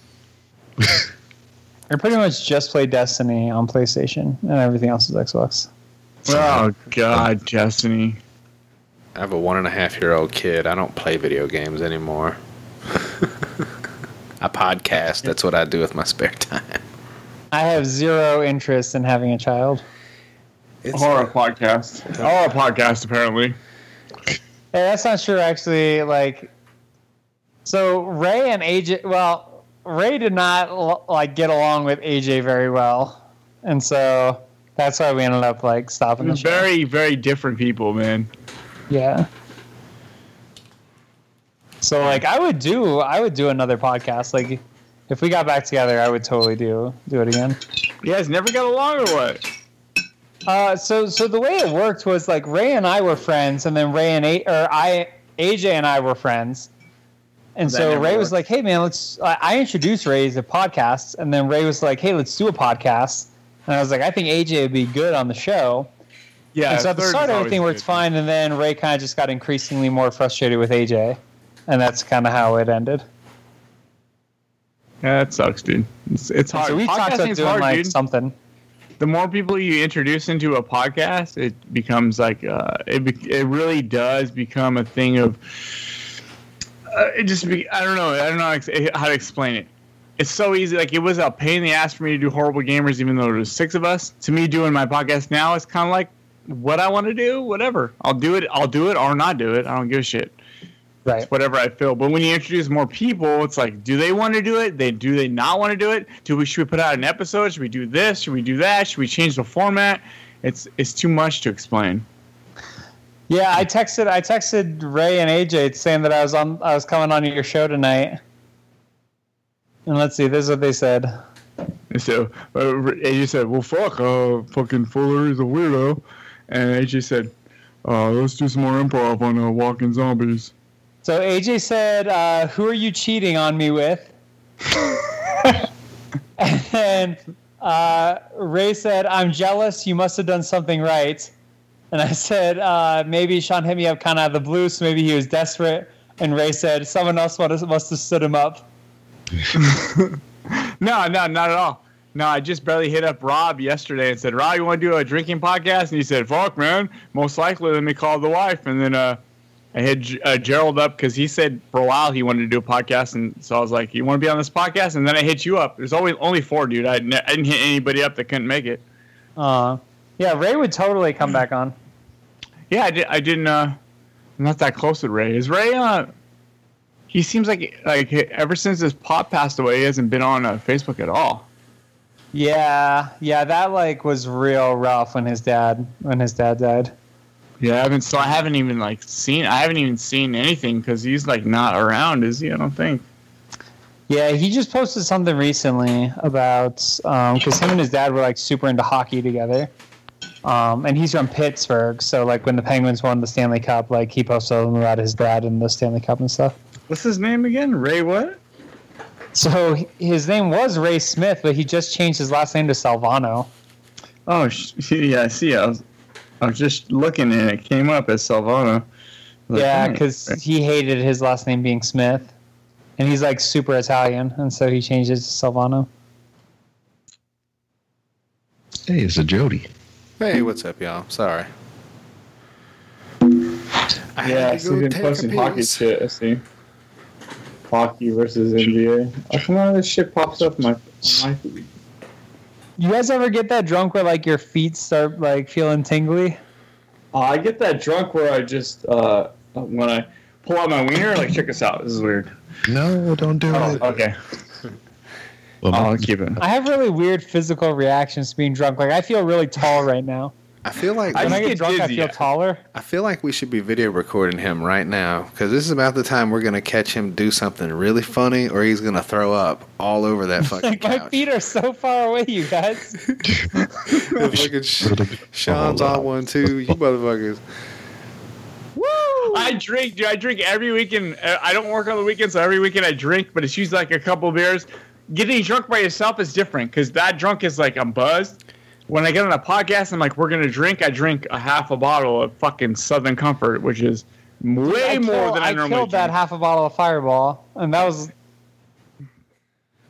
S5: I pretty much just play Destiny on PlayStation, and everything else is Xbox.
S4: Oh God, Destiny.
S2: I have a one and a half year old kid. I don't play video games anymore. I podcast. That's what I do with my spare time.
S5: I have zero interest in having a child.
S2: It's
S4: Horror podcast. Horror podcast, apparently.
S5: Hey, that's not true, actually. Like, so Ray and AJ. Well, Ray did not like get along with AJ very well, and so that's why we ended up like stopping the show.
S4: Very, very different people, man.
S5: Yeah. So like I would do I would do another podcast. Like if we got back together, I would totally do do it again.
S4: You guys never got along or what?
S5: Uh, so so the way it worked was like Ray and I were friends, and then Ray and A- or I AJ and I were friends. And
S4: That
S5: so Ray was like, "Hey man, let's." I introduced Ray to podcasts, and then Ray was like, "Hey, let's do a podcast." And I was like, "I think AJ would be good on the show."
S4: Yeah.
S5: and so at the start, everything worked fine, and then Ray kind of just got increasingly more frustrated with AJ, and that's kind of how it ended.
S4: Yeah, that sucks, dude. It's, it's hard.
S5: so we talked about doing
S4: hard,
S5: like
S4: dude.
S5: something.
S4: the more people you introduce into a podcast, it becomes like uh, it. Be- it really does become a thing of. Uh, it just be. I don't know. I don't know how to explain it. It's so easy. Like it was a pain in the ass for me to do horrible gamers, even though there was six of us. To me, doing my podcast now is kind of like what I want to do. Whatever. I'll do it. I'll do it or not do it. I don't give a shit
S5: Right.
S4: whatever I feel. But when you introduce more people, it's like, do they want to do it? They do they not want to do it? Do we should we put out an episode? Should we do this? Should we do that? Should we change the format? It's it's too much to explain.
S5: Yeah, I texted I texted Ray and AJ saying that I was on I was coming on your show tonight. And let's see, this is what they said.
S4: So uh, AJ said, "Well, fuck, uh, fucking Fuller is a weirdo," and AJ said, uh, "Let's do some more improv on uh, Walking Zombies."
S5: So AJ said, uh, "Who are you cheating on me with?" and then uh, Ray said, "I'm jealous. You must have done something right." And I said, uh, "Maybe Sean hit me up kind of out of the blue, so maybe he was desperate." And Ray said, "Someone else must have- must stood him up."
S4: No, no, not at all. No, I just barely hit up Rob yesterday and said, Rob, you want to do a drinking podcast? And he said, fuck, man. Most likely, let me call the wife. And then uh, I hit uh, Gerald up because he said for a while he wanted to do a podcast. And so I was like, you want to be on this podcast? And then I hit you up. There's always only four, dude. I, ne- I didn't hit anybody up that couldn't make it.
S5: Uh, yeah, Ray would totally come back on.
S4: Yeah, I, did, I didn't. Uh, I'm not that close with Ray. Is Ray? Uh, he seems like like ever since his pop passed away, he hasn't been on uh, Facebook at all.
S5: Yeah, yeah, that like was real rough when his dad when his dad died.
S4: Yeah, I haven't. So I haven't even like seen. I haven't even seen anything because he's like not around, is he? I don't think.
S5: Yeah, he just posted something recently about because him and his dad were like super into hockey together. Um, and he's from Pittsburgh, so like when the Penguins won the Stanley Cup, like he posted something about his dad and the Stanley Cup and stuff.
S4: What's his name again? Ray what?
S5: So his name was Ray Smith, but he just changed his last name to Salvano.
S4: Oh, yeah, I see. I was, I was just looking and it came up as Salvano. Like,
S5: Yeah, because he hated his last name being Smith, and he's like super Italian, and so he changed it to Salvano.
S3: Hey, it's a Jody.
S2: Hey, what's up, y'all? Sorry. I
S4: Yeah, I
S2: had to
S4: see
S2: go
S4: him posting hockey shit. I see. Hockey versus NBA. Oh, come on, this shit pops up in my, on my feed.
S5: You guys ever get that drunk where like your feet start like feeling tingly?
S4: Uh, I get that drunk where I just uh, when I pull out my wiener, like check this out. This is weird.
S3: No, don't do
S4: Oh,
S3: it.
S4: okay.
S3: Well,
S4: I'll keep it.
S5: I have really weird physical reactions to being drunk. Like I feel really tall right now.
S2: I feel like
S4: I
S5: When I get
S4: get
S5: drunk, I feel taller.
S2: I feel like we should be video recording him right now because this is about the time we're gonna catch him do something really funny, or he's gonna throw up all over that fucking
S5: Like my
S2: couch.
S5: feet are so far away, you guys.
S2: Look at Sh- Sean's on one too. You motherfuckers. Woo!
S4: I drink, dude. I drink every weekend. Uh, I don't work on the weekends, so every weekend I drink, but it's usually like a couple beers. Getting drunk by yourself is different because that drunk is like I'm buzzed. When I get on a podcast, I'm like, we're gonna drink. I drink a half a bottle of fucking Southern Comfort, which is way
S5: I
S4: more than I,
S5: I
S4: normally I
S5: killed that half a bottle of Fireball, and that was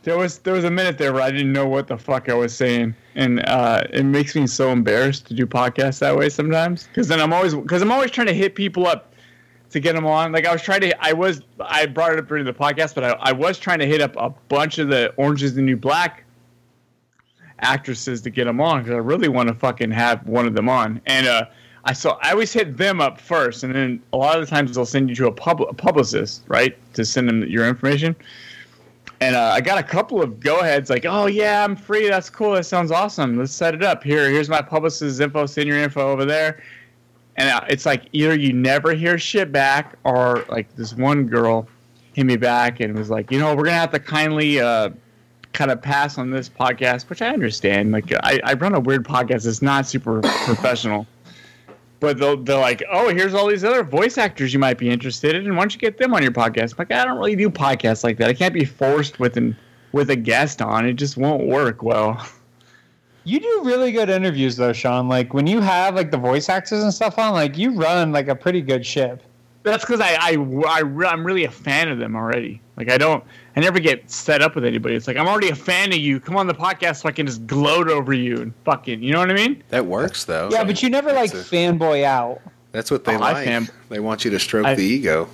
S4: There was there was a minute there where I didn't know what the fuck I was saying, and uh, it makes me so embarrassed to do podcasts that way sometimes. Because then I'm always because I'm always trying to hit people up to get them on. Like I was trying to, I was I brought it up during the podcast, but I, I was trying to hit up a bunch of the Orange Is the New Black actresses to get them on because I really want to fucking have one of them on. And uh, I saw I always hit them up first, and then a lot of the times they'll send you to a, pub, a publicist, right, to send them your information. And uh, I got a couple of go aheads, like, oh yeah, I'm free. That's cool. That sounds awesome. Let's set it up. Here, here's my publicist's info. Send your info over there. And uh, it's like either you never hear shit back, or like this one girl hit me back and was like, you know, we're gonna have to kindly uh, kind of pass on this podcast, which I understand. Like, I, I run a weird podcast. It's not super professional. But they'll, they're like, oh, here's all these other voice actors you might be interested in. Why don't you get them on your podcast? I'm like, I don't really do podcasts like that. I can't be forced with an with a guest on. It just won't work well.
S5: You do really good interviews though, Sean. Like when you have like the voice actors and stuff on, like you run like a pretty good ship.
S4: That's because I, I, I, am really a fan of them already. Like, I don't, I never get set up with anybody. It's like, I'm already a fan of you. Come on the podcast so I can just gloat over you and fucking, you know what I mean?
S2: That works though.
S5: Yeah, but you never like
S2: a-
S5: fanboy out.
S2: That's what they
S4: Oh, I
S2: like.
S4: fan-
S2: They want you to stroke
S4: I-
S2: the ego.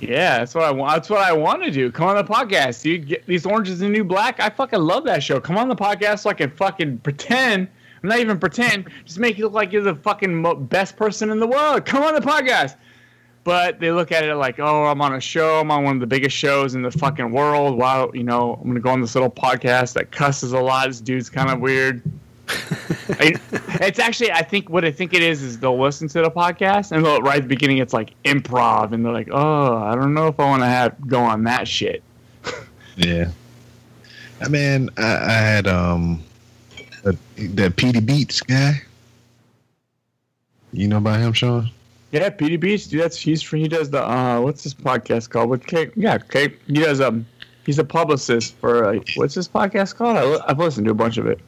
S4: Yeah, that's what I want. That's what I want to do. Come on the podcast, dude. Get these oranges and new black. I fucking love that show. Come on the podcast so I can fucking pretend. I'm not even pretend. Just make you look like you're the fucking mo- best person in the world. Come on the podcast. But they look at it like, oh, I'm on a show. I'm on one of the biggest shows in the fucking world. Wow, you know, I'm gonna go on this little podcast that cusses a lot. This dude's kind of weird. I- it's actually, I think what I think it is is they'll listen to the podcast and they'll, right at the beginning it's like improv and they're like, oh, I don't know if I want to have go on that shit.
S3: Yeah. I mean, I, I had um that Petey Beats guy. You know about him, Sean?
S4: Yeah, Petey Beach, dude, that's he's he does the uh, what's this podcast called? With Kate? Yeah, Kate. He does um, he's a publicist for uh, what's this podcast called? I, li- I've listened to a bunch of it.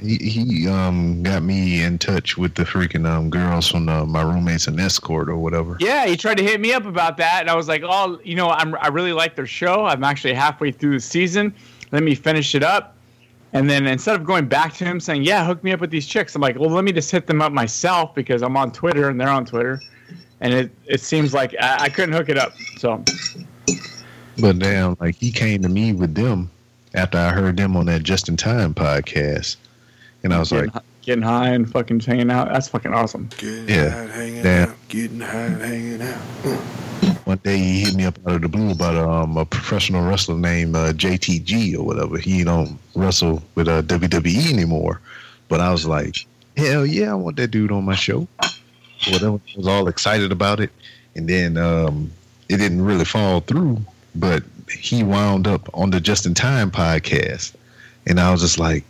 S3: He he um got me in touch with the freaking um girls from the, My Roommate's an Escort or whatever.
S4: Yeah, he tried to hit me up about that, and I was like, "Oh, you know, I'm I really like their show. I'm actually halfway through the season. Let me finish it up." And then instead of going back to him saying, "Yeah, hook me up with these chicks," I'm like, "Well, let me just hit them up myself because I'm on Twitter and they're on Twitter." And it it seems like I, I couldn't hook it up. So
S3: But damn, like he came to me with them after I heard them on that Just in Time podcast, and I was
S4: getting,
S3: like,
S4: getting high and fucking hanging out. That's fucking awesome.
S2: Getting
S3: Yeah.
S2: high, hanging
S3: Damn.
S2: out. Getting high, and hanging out.
S3: one day he hit me up out of the blue about um, a professional wrestler named uh, JTG or whatever. He don't wrestle with uh, WWE anymore, but I was like, hell yeah, I want that dude on my show. Whatever, was all excited about it, and then um, it didn't really fall through. But he wound up on the Just in Time podcast, and I was just like,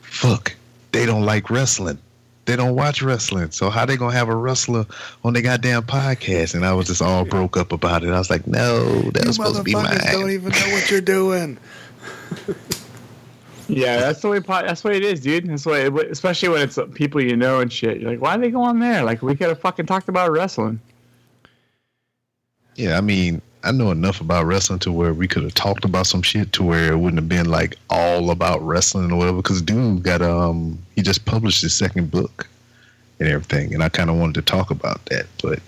S3: fuck, they don't like wrestling. they don't watch wrestling. So how they gonna have a wrestler on their goddamn podcast? And I was just all broke up about it. I was like, no, that was supposed to be mine.
S2: don't even know what you're doing.
S4: Yeah, that's the way. That's way it is, dude. That's it- Especially when it's people you know and shit. You're like, why they go on there? Like, we could have fucking talked about wrestling.
S3: Yeah, I mean, I know enough about wrestling to where we could have talked about some shit to where it wouldn't have been like all about wrestling or whatever. Because dude got um, he just published his second book and everything, and I kind of wanted to talk about that, but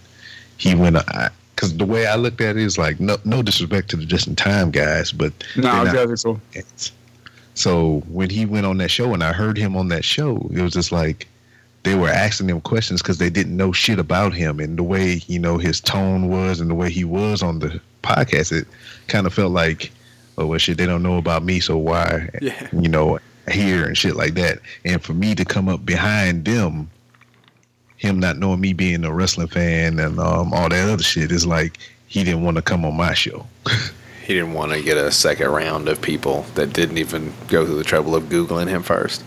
S3: he went. I, Because the way I looked at it is like no, no disrespect to the Just in Time guys, but
S4: No,
S3: they're not-
S4: cool.
S3: So when he went on that show and I heard him on that show, it was just like they were asking him questions because they didn't know shit about him and the way you know his tone was and the way he was on the podcast. It kind of felt like, oh well, shit, they don't know about me, so why,
S2: Yeah.
S3: you know, here and shit like that. And for me to come up behind them, him not knowing me being a wrestling fan and um, all that other shit is like he didn't want to come on my show.
S2: He didn't want to get a second round of people that didn't even go through the trouble of Googling him first.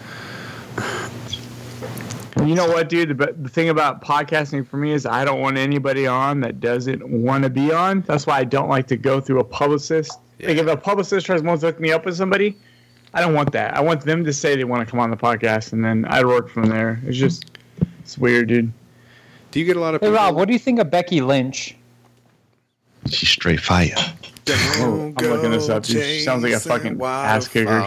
S4: You know what, dude? The, the thing about podcasting for me is I don't want anybody on that doesn't want to be on. That's why I don't like to go through a publicist. Like if a publicist tries to hook me up with somebody, I don't want that. I want them to say they want to come on the podcast, and then I work from there. It's just, it's weird, dude.
S2: Do you get a lot of
S5: Hey
S2: people?
S5: Rob, what do you think of Becky Lynch?
S3: She's straight fire.
S4: Oh, I'm looking this up. She sounds like a fucking ass kicker.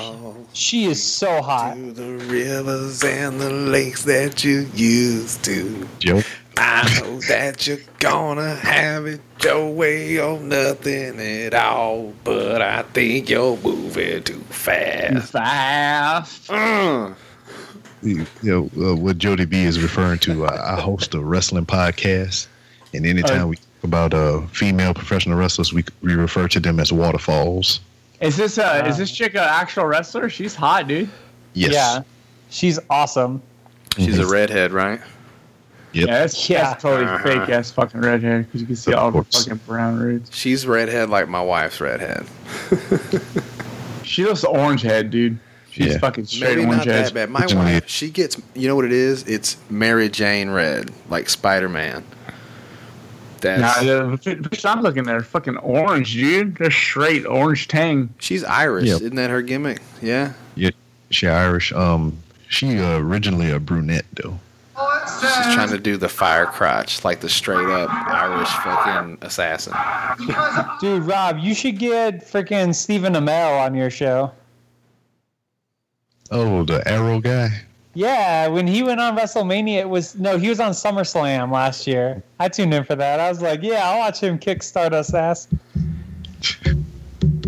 S5: She is so hot.
S2: To the rivers and the lakes that you used to.
S3: Joe.
S2: I know that you're gonna have it your way or nothing at all, but I think you're moving too fast.
S4: Fast.
S2: Uh,
S3: you know uh, what Jody B is referring to. Uh, I host a wrestling podcast, and anytime
S4: Oh.
S3: we talk about uh, female professional wrestlers, we we refer to them as waterfalls.
S4: Is this uh, is this chick an actual wrestler? She's hot, dude.
S3: Yes.
S5: Yeah. She's awesome.
S2: she's a redhead, right?
S3: Yep.
S4: Yeah, that's,
S5: Yeah.
S4: that's totally
S2: Uh-huh.
S4: fake ass fucking redhead because you can see
S3: Of
S4: all the fucking brown roots.
S2: She's redhead like my wife's redhead.
S4: She looks orange head, dude. She's
S3: Yeah.
S4: fucking straight
S2: Maybe
S4: orange
S2: not
S4: head.
S2: that bad. My wife, she gets. You know what it is? It's Mary Jane Red, like Spider Man. That's
S4: Nah, the picture I'm looking at, are fucking orange, dude. They're straight orange tang.
S2: she's Irish,
S3: Yeah.
S2: isn't that her gimmick? Yeah.
S3: Yeah. She Irish. Um, she uh, originally a brunette though.
S2: She's trying to do the fire crotch, like the straight up Irish fucking assassin.
S5: Dude, Rob, you should get freaking Stephen Amell on your show.
S3: Oh, the Arrow guy.
S5: Yeah, when he went on WrestleMania, it was no, he was on SummerSlam last year. I tuned in for that. I was like, yeah, I'll watch him kick Stardust ass.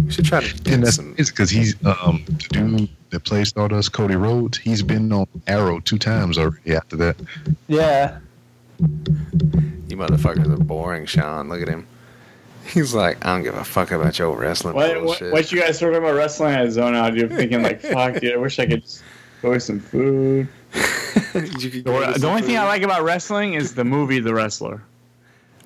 S2: We should try to
S3: And
S2: get
S3: that's
S2: some.
S3: because he's um the dude that plays Stardust, Cody Rhodes. He's been on Arrow two times already. After that,
S5: Yeah.
S2: You motherfuckers are boring, Sean. Look at him. He's like, I don't give a fuck about your wrestling
S4: What, what,
S2: bullshit.
S4: what you guys talking about wrestling at zone out, dude? Thinking like, fuck, dude. I wish I could just go with some food. The, the
S2: some
S4: only thing I like about wrestling is the movie The Wrestler.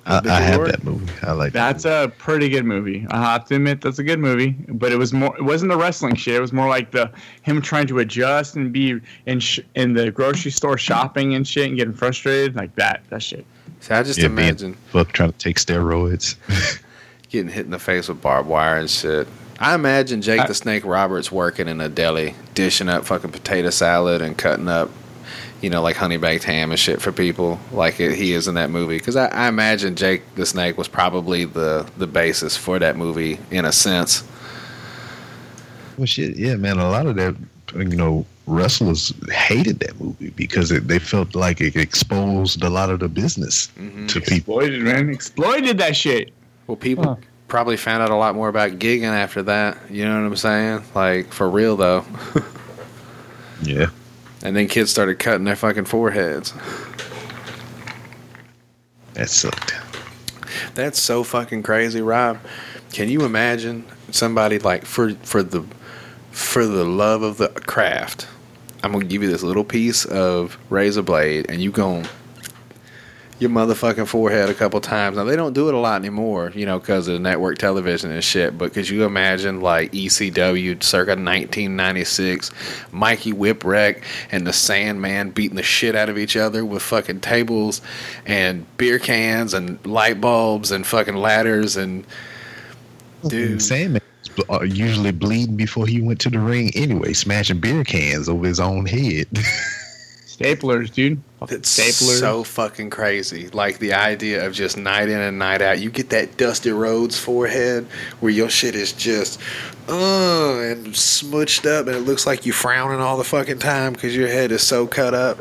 S3: I,
S2: The
S3: I have that movie. I like that
S4: That's a pretty good movie. I have to admit that's a good movie. But it was more. It wasn't the wrestling shit. It was more like the him trying to adjust and be in sh- in the grocery store shopping and shit and getting frustrated like that. That shit.
S2: See, I just
S3: Yeah,
S2: imagine
S3: fuck trying to take steroids.
S2: getting hit in the face with barbed wire and shit. I imagine Jake
S4: I-
S2: the Snake Roberts working in a deli, dishing up fucking potato salad and cutting up, you know, like honey baked ham and shit for people, like it, he is in that movie. Because I, I imagine Jake the Snake was probably the the basis for that movie in a sense.
S3: Well, shit, yeah, man. A lot of that, you know, wrestlers hated that movie because it, they felt like it exposed a lot of the business
S2: Mhm.
S3: to people.
S4: Exploited, man. Exploited that shit.
S2: Well, people
S5: Huh.
S2: Probably found out a lot more about gigging after that. You know what I'm saying? Like for real though.
S3: Yeah,
S2: And then kids started cutting their fucking foreheads.
S3: that sucked.
S2: That's so fucking crazy, Rob. Can you imagine somebody like for for the for the love of the craft? I'm gonna give you this little piece of razor blade, and you gon' your motherfucking forehead a couple times. Now they don't do it a lot anymore, you know, because of network television and shit. But could you imagine like ECW circa 1996, Mikey Whipwreck and the Sandman beating the shit out of each other with fucking tables and beer cans and light bulbs and fucking ladders and dude.
S3: Sandman uh, usually bleeding before he went to the ring anyway, smashing beer cans over his own head.
S4: Staplers, dude. Fucking
S2: It's
S4: Staplers.
S2: so fucking crazy. Like the idea of just night in and night out. You get that Dusty Rhodes forehead where your shit is just, uh, and smooched up, and it looks like you're frowning all the fucking time because your head is so cut up.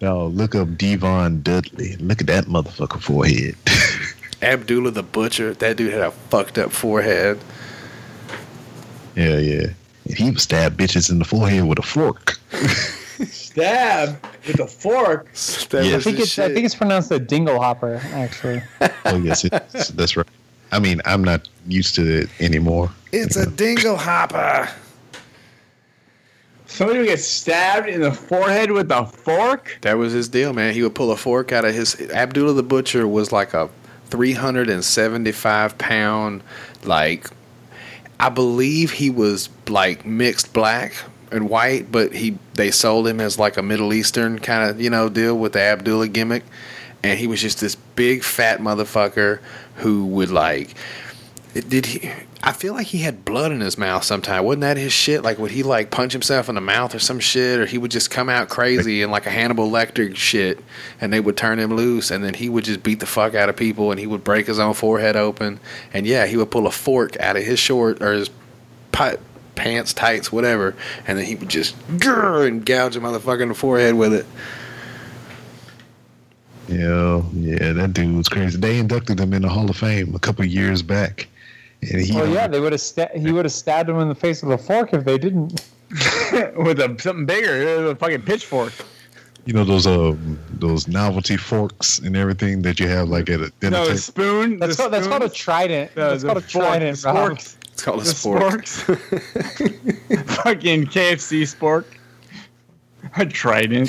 S3: no, look up D-Von Dudley. Look at that motherfucker forehead.
S2: Abdullah the Butcher, that dude had a fucked up forehead.
S3: yeah, yeah. And he would stab bitches in the forehead with a fork.
S4: Stab with a fork.
S2: That
S3: Yeah.
S5: I think
S2: his
S5: it's I think it's pronounced a dingle hopper, actually.
S3: Oh yes, it's, that's right. I mean, I'm not used to it anymore.
S2: It's a dingle hopper.
S4: Somebody would get stabbed in the forehead with a fork.
S2: That was his deal, man. He would pull a fork out of his. Abdullah the Butcher was like a 375 pound, like, I believe he was like mixed black and white, but he they sold him as like a Middle Eastern kind of you know deal with the Abdullah gimmick, and he was just this big fat motherfucker who would like. Did he? I feel like he had blood in his mouth sometime. Wasn't that his shit? Like, would he like punch himself in the mouth or some shit, or he would just come out crazy and like a Hannibal Lecter shit, and they would turn him loose, and then he would just beat the fuck out of people, and he would break his own forehead open, and yeah, he would pull a fork out of his short or his pi- pants, tights, whatever, and then he would just grr and gouge a motherfucker in the forehead with it.
S3: Yeah, yeah, that dude was crazy. They inducted him in the Hall of Fame a couple of years back, and he.
S5: Well, yeah, they would have sta- he would have stabbed him in the face with a fork if they didn't.
S4: with a something bigger, a fucking pitchfork.
S3: You know those uh those novelty forks and everything that you have like at a dinner
S4: No, the
S3: table.
S4: spoon.
S5: That's
S4: the
S5: called, that's called a trident.
S4: the-
S5: that's called a
S4: fork,
S5: trident,
S4: the
S5: Rob.
S4: sporks.
S2: It's called a
S4: The
S2: sport.
S4: sporks. fucking KFC spork. A trident.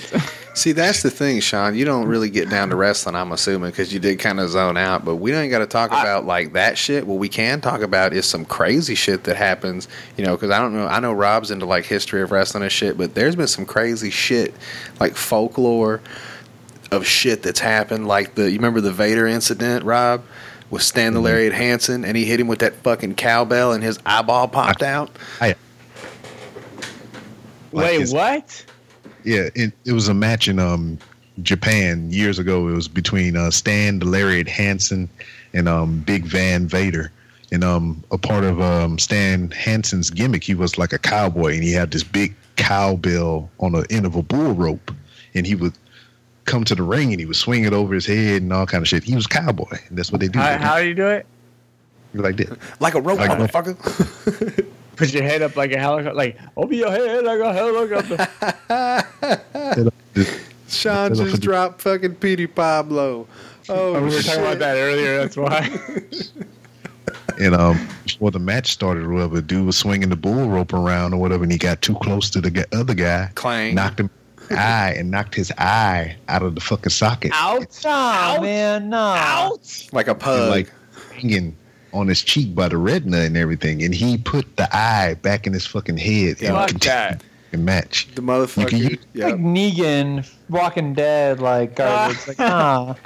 S2: See, that's the thing, Sean. You don't really get down to wrestling, I'm assuming, because you did kind of zone out. But we don't got to talk
S4: I-
S2: about like that shit. What we can talk about is some crazy shit that happens. You know, because I don't know. I know Rob's into like history of wrestling and shit, but there's been some crazy shit, like folklore of shit that's happened. Like the you remember the Vader incident, Rob, with Stan the Lariat Hansen, and he hit him with that fucking cowbell, and his eyeball popped out.
S3: Like
S4: Wait,
S3: his-
S4: what?
S3: Yeah, it, it was a match in um Japan years ago. It was between uh, Stan the Lariat Hansen and um Big Van Vader. And um a part of um Stan Hansen's gimmick, he was like a cowboy and he had this big cowbell on the end of a bull rope, and he would come to the ring and he would swing it over his head and all kind of shit. He was cowboy, and that's what they do.
S4: How, how do you do it?
S3: like this.
S2: Like a rope,
S3: Like-
S2: motherfucker.
S4: Put your head up like a helicopter, like over your head like a helicopter.
S2: Sean just dropped fucking Petey Pablo. Oh,
S4: we were
S2: shit.
S4: talking about that earlier. That's why.
S3: And um, before the match started, or whatever, dude was swinging the bull rope around or whatever, and he got too close to the other guy,
S2: Clang.
S3: knocked him in the eye, and knocked his eye out of the fucking socket,
S4: Out.
S5: Oh
S4: Out.
S5: man, no.
S4: Out.
S2: like a
S3: and,
S2: pug.
S3: like hanging on his cheek by the retina and everything. And he put the eye back in his fucking head
S2: Yeah.
S3: and
S4: Fuck
S3: continued
S4: that.
S3: the match.
S2: the
S3: You
S2: motherfucker.
S3: can use-
S2: yeah.
S5: Like Negan, Walking Dead, like garbage. like, ah.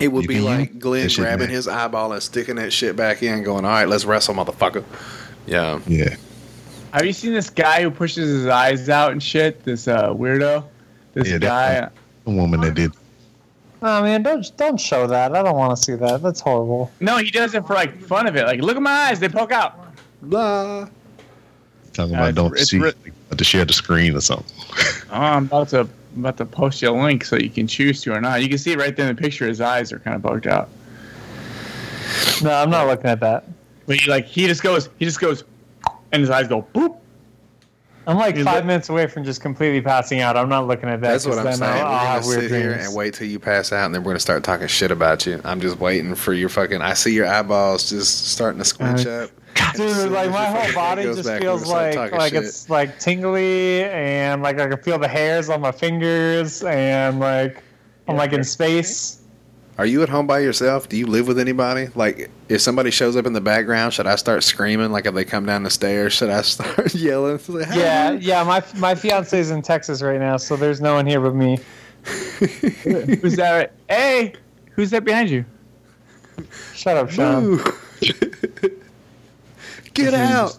S2: It would
S3: You
S2: be like Glenn grabbing
S3: man.
S2: his eyeball and sticking that shit back in, going, "All right, let's wrestle, motherfucker." Yeah.
S3: Yeah,
S4: Have you seen this guy who pushes his eyes out and shit? This uh, weirdo. This
S3: Yeah,
S4: guy.
S3: the woman that did.
S5: No, man, don't don't show that. I don't want to see that. That's horrible.
S4: No, he does it for like fun of it. Like, look at my eyes; they poke out.
S2: Blah.
S3: Talking about
S4: it's-
S3: don't
S4: it's
S3: see,
S4: re-
S3: like, about to share the screen or something.
S4: Oh, I'm about to I'm about to post you a link so you can choose to or not. You can see right there in the picture. His eyes are kind of bugged out.
S5: No, I'm not looking at that.
S4: But he, like he just goes, he just goes, and his eyes go boop.
S5: I'm like
S4: You
S5: five
S4: look-
S5: minutes away from just completely passing out. I'm not looking at that.
S2: That's what I'm
S5: then
S2: saying.
S5: I'll-
S2: we're
S5: I'll
S2: gonna
S5: have weird
S2: sit here and wait till you pass out, and then we're gonna start talking shit about you. I'm just waiting for your fucking. I see your eyeballs just starting to squinch
S5: Uh,
S2: up. And
S5: Dude, like my whole body just
S2: back,
S5: feels like like
S2: shit.
S5: it's like tingly and like I can feel the hairs on my fingers and like I'm like in space.
S2: Are you at home by yourself? Do you live with anybody? Like, if somebody shows up in the background, should I start screaming? Like, if they come down the stairs, should I start yelling? Like, "Hey!"
S5: Yeah, yeah. My my fiance is in Texas right now, so there's no one here but me.
S4: Who's that? Hey, who's that behind you?
S5: Shut up, Sean.
S2: Get out!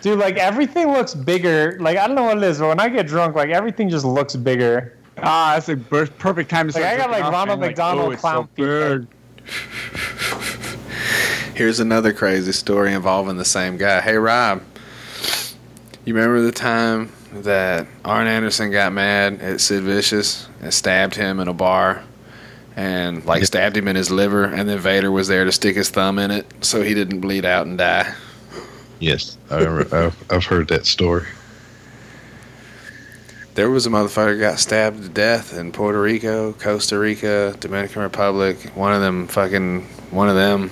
S5: Dude, like everything looks bigger. Like I don't know what it is, but when I get drunk, like everything just looks bigger.
S4: Ah, that's a per- perfect time to
S5: Like,
S4: start
S5: I got, like, Ronald
S4: man.
S5: McDonald
S4: oh,
S5: clown
S4: so
S5: feet.
S2: Here's another crazy story involving the same guy. Hey, Rob, you remember the time that Arn Anderson got mad at Sid Vicious and stabbed him in a bar? And like stabbed him in his liver, and then Vader was there to stick his thumb in it so he didn't bleed out and die.
S3: Yes, I, I've, I've heard that story.
S2: There was a motherfucker got stabbed to death in Puerto Rico, Costa Rica, Dominican Republic. One of them fucking one of them.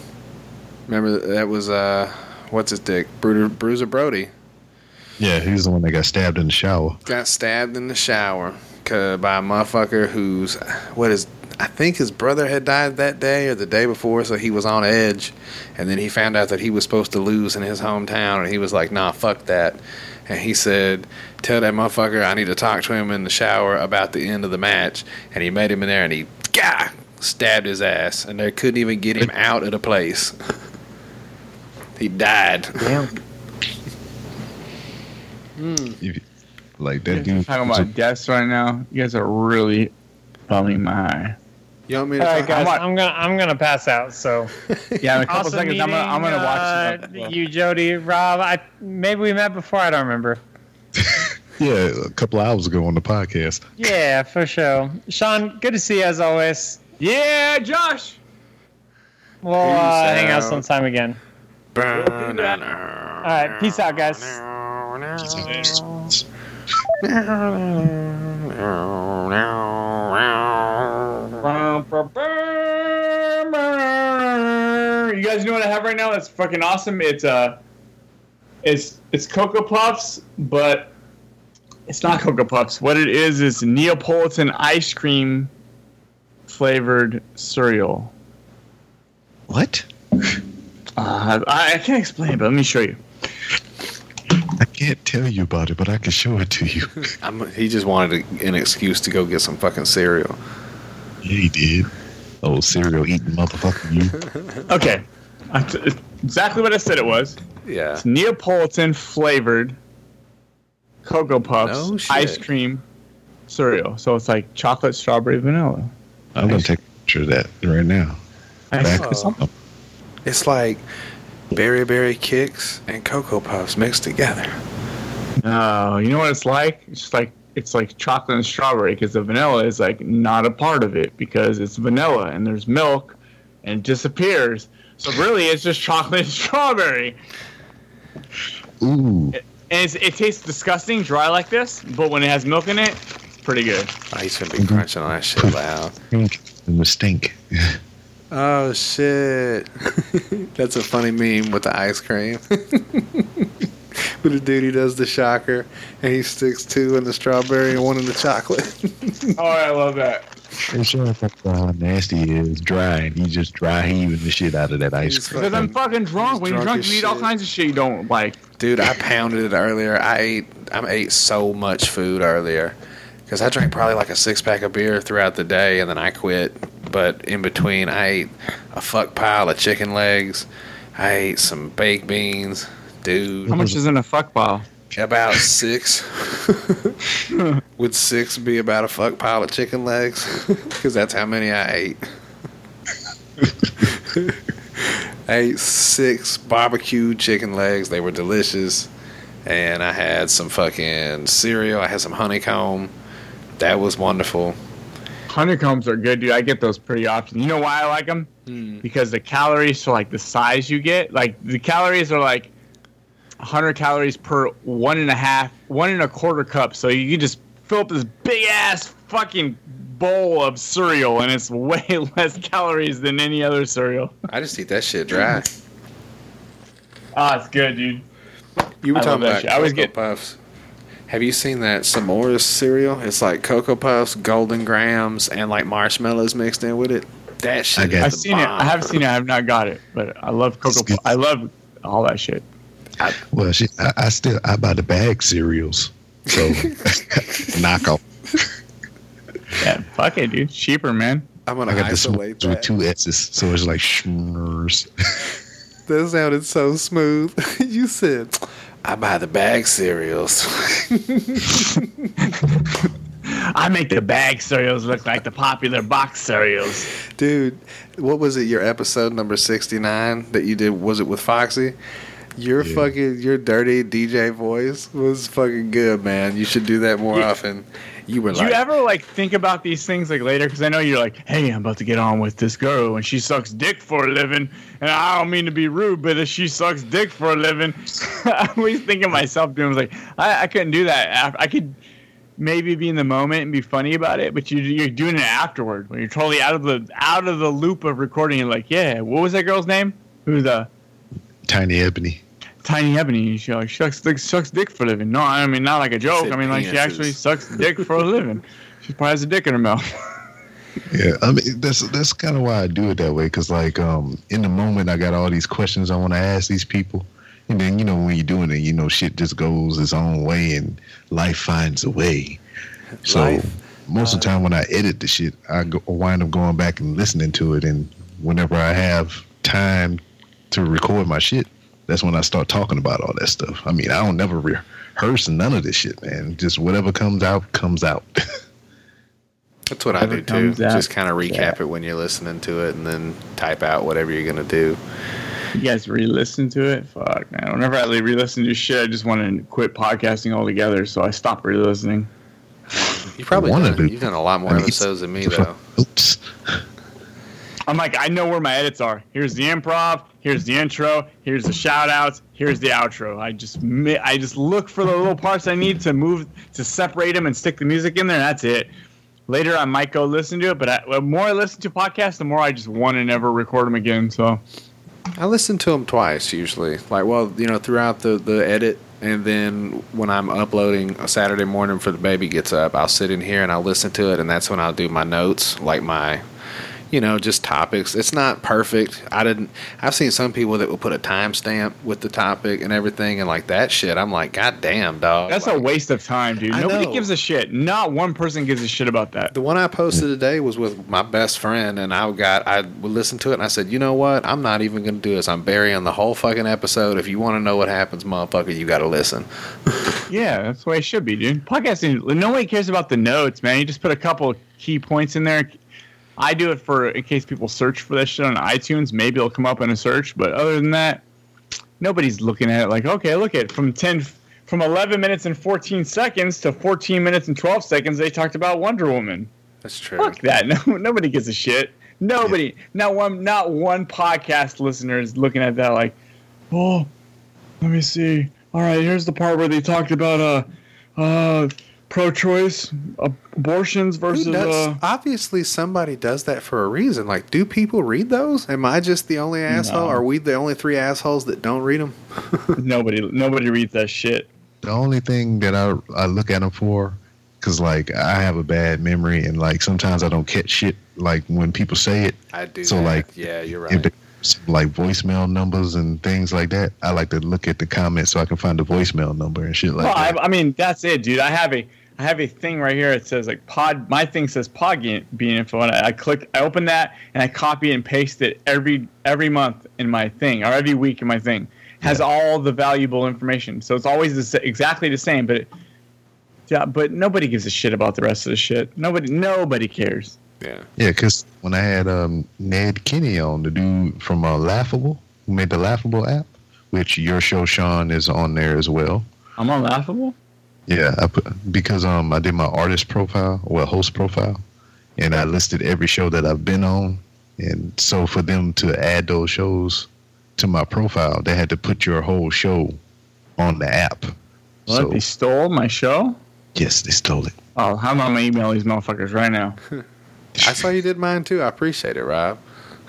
S2: Remember that was uh what's his dick? Bruiser, Bruiser Brody
S3: Yeah, he's the one that got stabbed in the shower.
S2: got stabbed in the shower by a motherfucker who's what is I think his brother had died that day or the day before, so he was on edge. And then he found out that he was supposed to lose in his hometown, and he was like, "Nah, fuck that." And he said, "Tell that motherfucker I need to talk to him in the shower about the end of the match." And he made him in there, and he gah, stabbed his ass, and they couldn't even get him out of the place. he died.
S5: Damn.
S3: If you- like that
S4: You guys are talking about deaths right now. You guys are really bumming my eye.
S2: You want me
S5: All
S2: to?
S5: right,
S2: talk-
S5: guys,
S4: I'm-
S5: I'm gonna I'm gonna pass out. So
S4: Yeah, in a couple
S5: awesome
S4: seconds, I'm gonna, I'm gonna watch.
S5: meeting,
S4: some-
S5: uh, you, Jody, Rob. I maybe we met before. I don't remember.
S3: yeah, a couple hours ago on the podcast.
S5: Yeah, for sure. Sean, good to see you as always.
S4: yeah, Josh.
S5: We'll uh,
S2: Peace
S5: hang out
S2: out.
S5: sometime again.
S2: All
S5: All right, peace out, guys.
S4: You guys know what I have right now? That's fucking awesome. It's uh, it's it's Cocoa Puffs, but it's not Cocoa Puffs. What it is is Neapolitan ice cream flavored cereal.
S3: What?
S4: Uh, I, I can't explain it, but let me show you.
S3: I can't tell you about it, but I can show it to you.
S2: I'm, he just wanted a, an excuse to go get some fucking cereal.
S3: Yeah, he did. Oh, cereal eating motherfucker, you.
S4: Okay, I t- exactly what I said it was.
S2: Yeah.
S4: It's Neapolitan flavored Cocoa Puffs
S2: No
S4: ice cream cereal. So it's like chocolate, strawberry, vanilla.
S3: I'm gonna take a picture of that right now. Back
S2: Oh. It's like Berry Berry Kix and cocoa puffs mixed together.
S4: No, you know what it's like? It's just like it's like chocolate and strawberry because the vanilla is like not a part of it because it's vanilla and there's milk and it disappears. So really, it's just chocolate and strawberry.
S3: Ooh,
S4: And it tastes disgusting, dry like this, but when it has milk in it, it's pretty good.
S2: Oh, he's gonna be crunching on that shit mm-hmm. loud.
S3: stink and the stink.
S2: Oh shit! That's a funny meme with the ice cream. with the dude he does the shocker and he sticks two in the strawberry and one in the chocolate.
S4: Oh, I love that.
S3: They showing us how nasty he is, dry, and he just dry heaving the shit out of that ice cream.
S4: Because I'm
S2: Fucking-
S4: fucking drunk. When you're
S2: drunk
S4: drunk, you eat all kinds of shit you don't like.
S2: Dude, I pounded it earlier. I ate I ate so much food earlier because I drank probably like a six pack of beer throughout the day, and then I quit. But in between, I ate a fuck pile of chicken legs. I ate some baked beans, dude.
S4: How much is in a fuck ball?
S2: About six. Would six be about a fuck pile of chicken legs? Because that's how many I ate. I ate six barbecue chicken legs. They were delicious. And I had some fucking cereal. I had some honeycomb. That was wonderful.
S4: Honeycombs are good, dude. I get those pretty often. You know why I like them? Hmm. Because the calories for like the size you get, like the calories are like 100 calories per one and a half, one and a quarter cup. So you can just fill up this big ass fucking bowl of cereal, and it's way less calories than any other cereal.
S2: I just eat that shit dry.
S4: Ah, it's good, dude.
S2: You were
S4: I
S2: talking about
S4: shit. I always
S2: Cocoa
S4: get-
S2: Puffs. Have you seen that s'mores cereal? It's like Cocoa Puffs, Golden Grahams, and like marshmallows mixed in with it. That shit.
S3: I
S4: I've
S2: the
S4: seen it. I have seen it. I have not got it, but I love cocoa.
S3: Puffs.
S4: I love all that shit.
S3: Well, shit, I, I still I buy the bag cereals, so knock off.
S4: Yeah, fuck it, dude. Cheaper, man.
S2: I'm gonna
S3: I got the
S2: isolate
S3: smooths with two S's, so it's like schmers.
S2: That sounded so smooth. you said, "I buy the bag cereals."
S4: I make the bag cereals look like the popular box cereals.
S2: Dude, what was it? Your episode number sixty nine that you did? Was it with Foxy? Your
S3: Yeah.
S2: fucking your dirty DJ voice was fucking good, man. You should do that more
S4: Yeah.
S2: often. You were
S4: Do
S2: like,
S4: you ever like think about these things like later? Because I know you're like, hey, I'm about to get on with this girl and she sucks dick for a living, and I don't mean to be rude, but if she sucks dick for a living, I always think of myself doing was like, I, I couldn't do that. Af- I could maybe be in the moment and be funny about it, but you, you're doing it afterward when you're totally out of the out of the loop of recording. You're like, yeah, what was that girl's name? Who's the
S3: Tiny Ebony.
S4: Tiny Ebony. She like sucks dick, sucks dick for a living. No, I mean not like a joke. I mean like she actually sucks dick for a living. She probably has a dick in her mouth.
S3: Yeah, I mean that's that's kind of why I do it that way. Cause like um in the moment I got all these questions I want to ask these people, and then you know when you're doing it, you know shit just goes its own way, and life finds a way. So
S2: Life,
S3: most of the time when I edit the shit, I go, wind up going back and listening to it, and whenever I have time to record my shit, that's when I start talking about all that stuff. I mean, I don't never rehearse none of this shit, man. Just whatever comes out comes out.
S2: That's what I do too.
S4: out.
S2: Just kind of recap it when you're listening to it, and then type out whatever you're gonna do.
S4: You guys re-listen to it? Fuck, man. Whenever I re-listen to shit, I just want to quit podcasting altogether. So I stopped re-listening.
S2: You probably
S3: wanna
S2: done,
S3: do-
S2: you've done a lot more
S3: I mean,
S2: episodes than me though.
S3: Oops.
S4: I'm like, I know where my edits are. Here's the improv. Here's the intro. Here's the shout outs. Here's the outro. I just I just look for the little parts I need to move to separate them and stick the music in there. And that's it. Later, I might go listen to it, but I, the more I listen to podcasts, the more I just want to never record them again. So
S2: I listen to them twice usually. Like, well, you know, throughout the the edit, and then when I'm uploading a Saturday morning for the baby gets up, I'll sit in here and I'll listen to it, and that's when I'll do my notes, like my, you know, just topics. It's not perfect. I didn't. I've seen some people that will put a timestamp with the topic and everything, and like that shit. I'm like, God damn, dog.
S4: that's
S2: Like,
S4: a waste of time, dude.
S2: I
S4: Nobody
S2: know.
S4: gives a shit. Not one person gives a shit about that.
S2: The one I posted today was with my best friend, and I got I would listen to it, and I said, you know what? I'm not even gonna do this. I'm burying the whole fucking episode. If you want to know what happens, motherfucker, you got to listen.
S4: Yeah, that's the way it should be, dude. Podcasting, nobody cares about the notes, man. You just put a couple key points in there. I do it for in case people search for that shit on iTunes. Maybe it'll come up in a search, but other than that, nobody's looking at it like, okay, look at from ten, from eleven minutes and fourteen seconds to fourteen minutes and twelve seconds. They talked about Wonder Woman.
S2: That's true.
S4: Fuck that. No, nobody gives a shit. Nobody, not one, not one podcast listener is looking at that like, oh, let me see. All right, here's the part where they talked about uh, uh, pro-choice abortions versus
S2: does-
S4: uh.
S2: obviously, somebody does that for a reason. Like, do people read those? Am I just the only asshole?
S4: No.
S2: Are we the only three assholes that don't read them?
S4: Nobody, nobody reads that shit.
S3: The only thing that I I look at them for, because like I have a bad memory and like sometimes I don't catch shit like when people say it.
S2: I do.
S3: So,
S2: that.
S3: like,
S2: yeah, you're right.
S3: there's like voicemail numbers and things like that, I like to look at the comments so I can find the voicemail number and shit like
S4: well, I. I mean, that's it, dude. I have a, I have a thing right here. It says like pod. My thing says Podbean info, and I, I click, I open that, and I copy and paste it every every month in my thing, or every week in my thing. Has all the valuable information, so it's always the, exactly the same. But, it, yeah, but nobody gives a shit about the rest of the shit. Nobody, nobody cares.
S2: yeah.
S3: Yeah, because when I had um, Ned Kinney on, the dude from uh, Laughable, who made the Laughable app, which your show, Sean, is on there as well.
S4: I'm unlaughable.
S3: Yeah, I put, because um I did my artist profile, well host profile, and I listed every show that I've been on, and so for them to add those shows to my profile, they had to put your whole show on the app.
S4: What?
S3: So
S4: They stole my show?
S3: yes, they stole it.
S4: Oh, how am I gonna email these motherfuckers right now?
S2: I saw you did mine too. I appreciate it, Rob.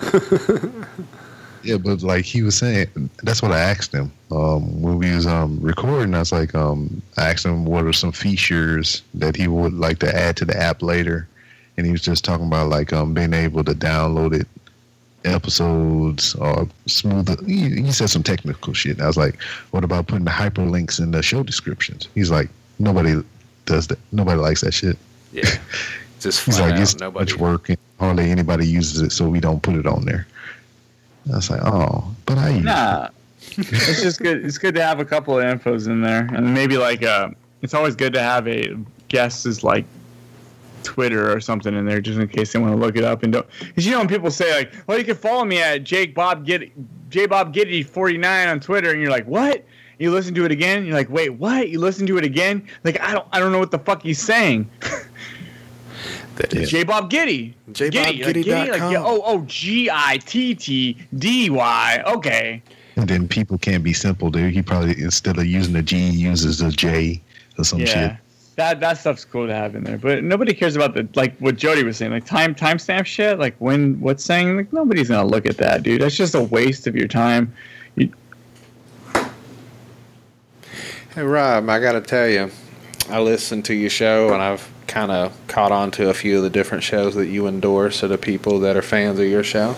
S3: Yeah, but like he was saying, that's what I asked him um, when we was um, recording. I was like, um, I asked him what are some features that he would like to add to the app later, and he was just talking about like um, being able to download it episodes or smoother. He, he said some technical shit. I was like, what about putting the hyperlinks in the show descriptions? He's like, nobody does that. Nobody likes that shit.
S2: Yeah. Just
S3: He's like,
S2: out,
S3: it's
S2: nobody.
S3: much work and hardly anybody uses it, so we don't put it on there. I was like, oh, but I.
S4: Nah, it's just good. It's good to have a couple of infos in there, and maybe like uh, it's always good to have a guest is like Twitter or something in there, just in case they want to look it up and don't. Because you know when people say like, "Well, you can follow me at Jake Bob Get J Bob Giddy forty nine on Twitter," and you're like, "What?" You listen to it again. You're like, "Wait, what?" You listen to it again. Like, I don't, I don't know what the fuck he's saying.
S2: That is-
S4: J Bob Giddy. j-giddy like, Giddy, like,
S2: JBobGiddy.com.
S4: oh, oh, G I T T D Y. Okay.
S3: And then people can't be simple, dude. He probably instead of using a G, he uses a J or some shit.
S4: yeah. That that stuff's cool to have in there, but nobody cares about the like what Jody was saying, like time timestamp shit, like when what's saying, like nobody's gonna look at that, dude. That's just a waste of your time. You,
S2: Hey Rob, I got to tell you, I listened to your show and I've kind of caught on to a few of the different shows that you endorse to the people that are fans of your show.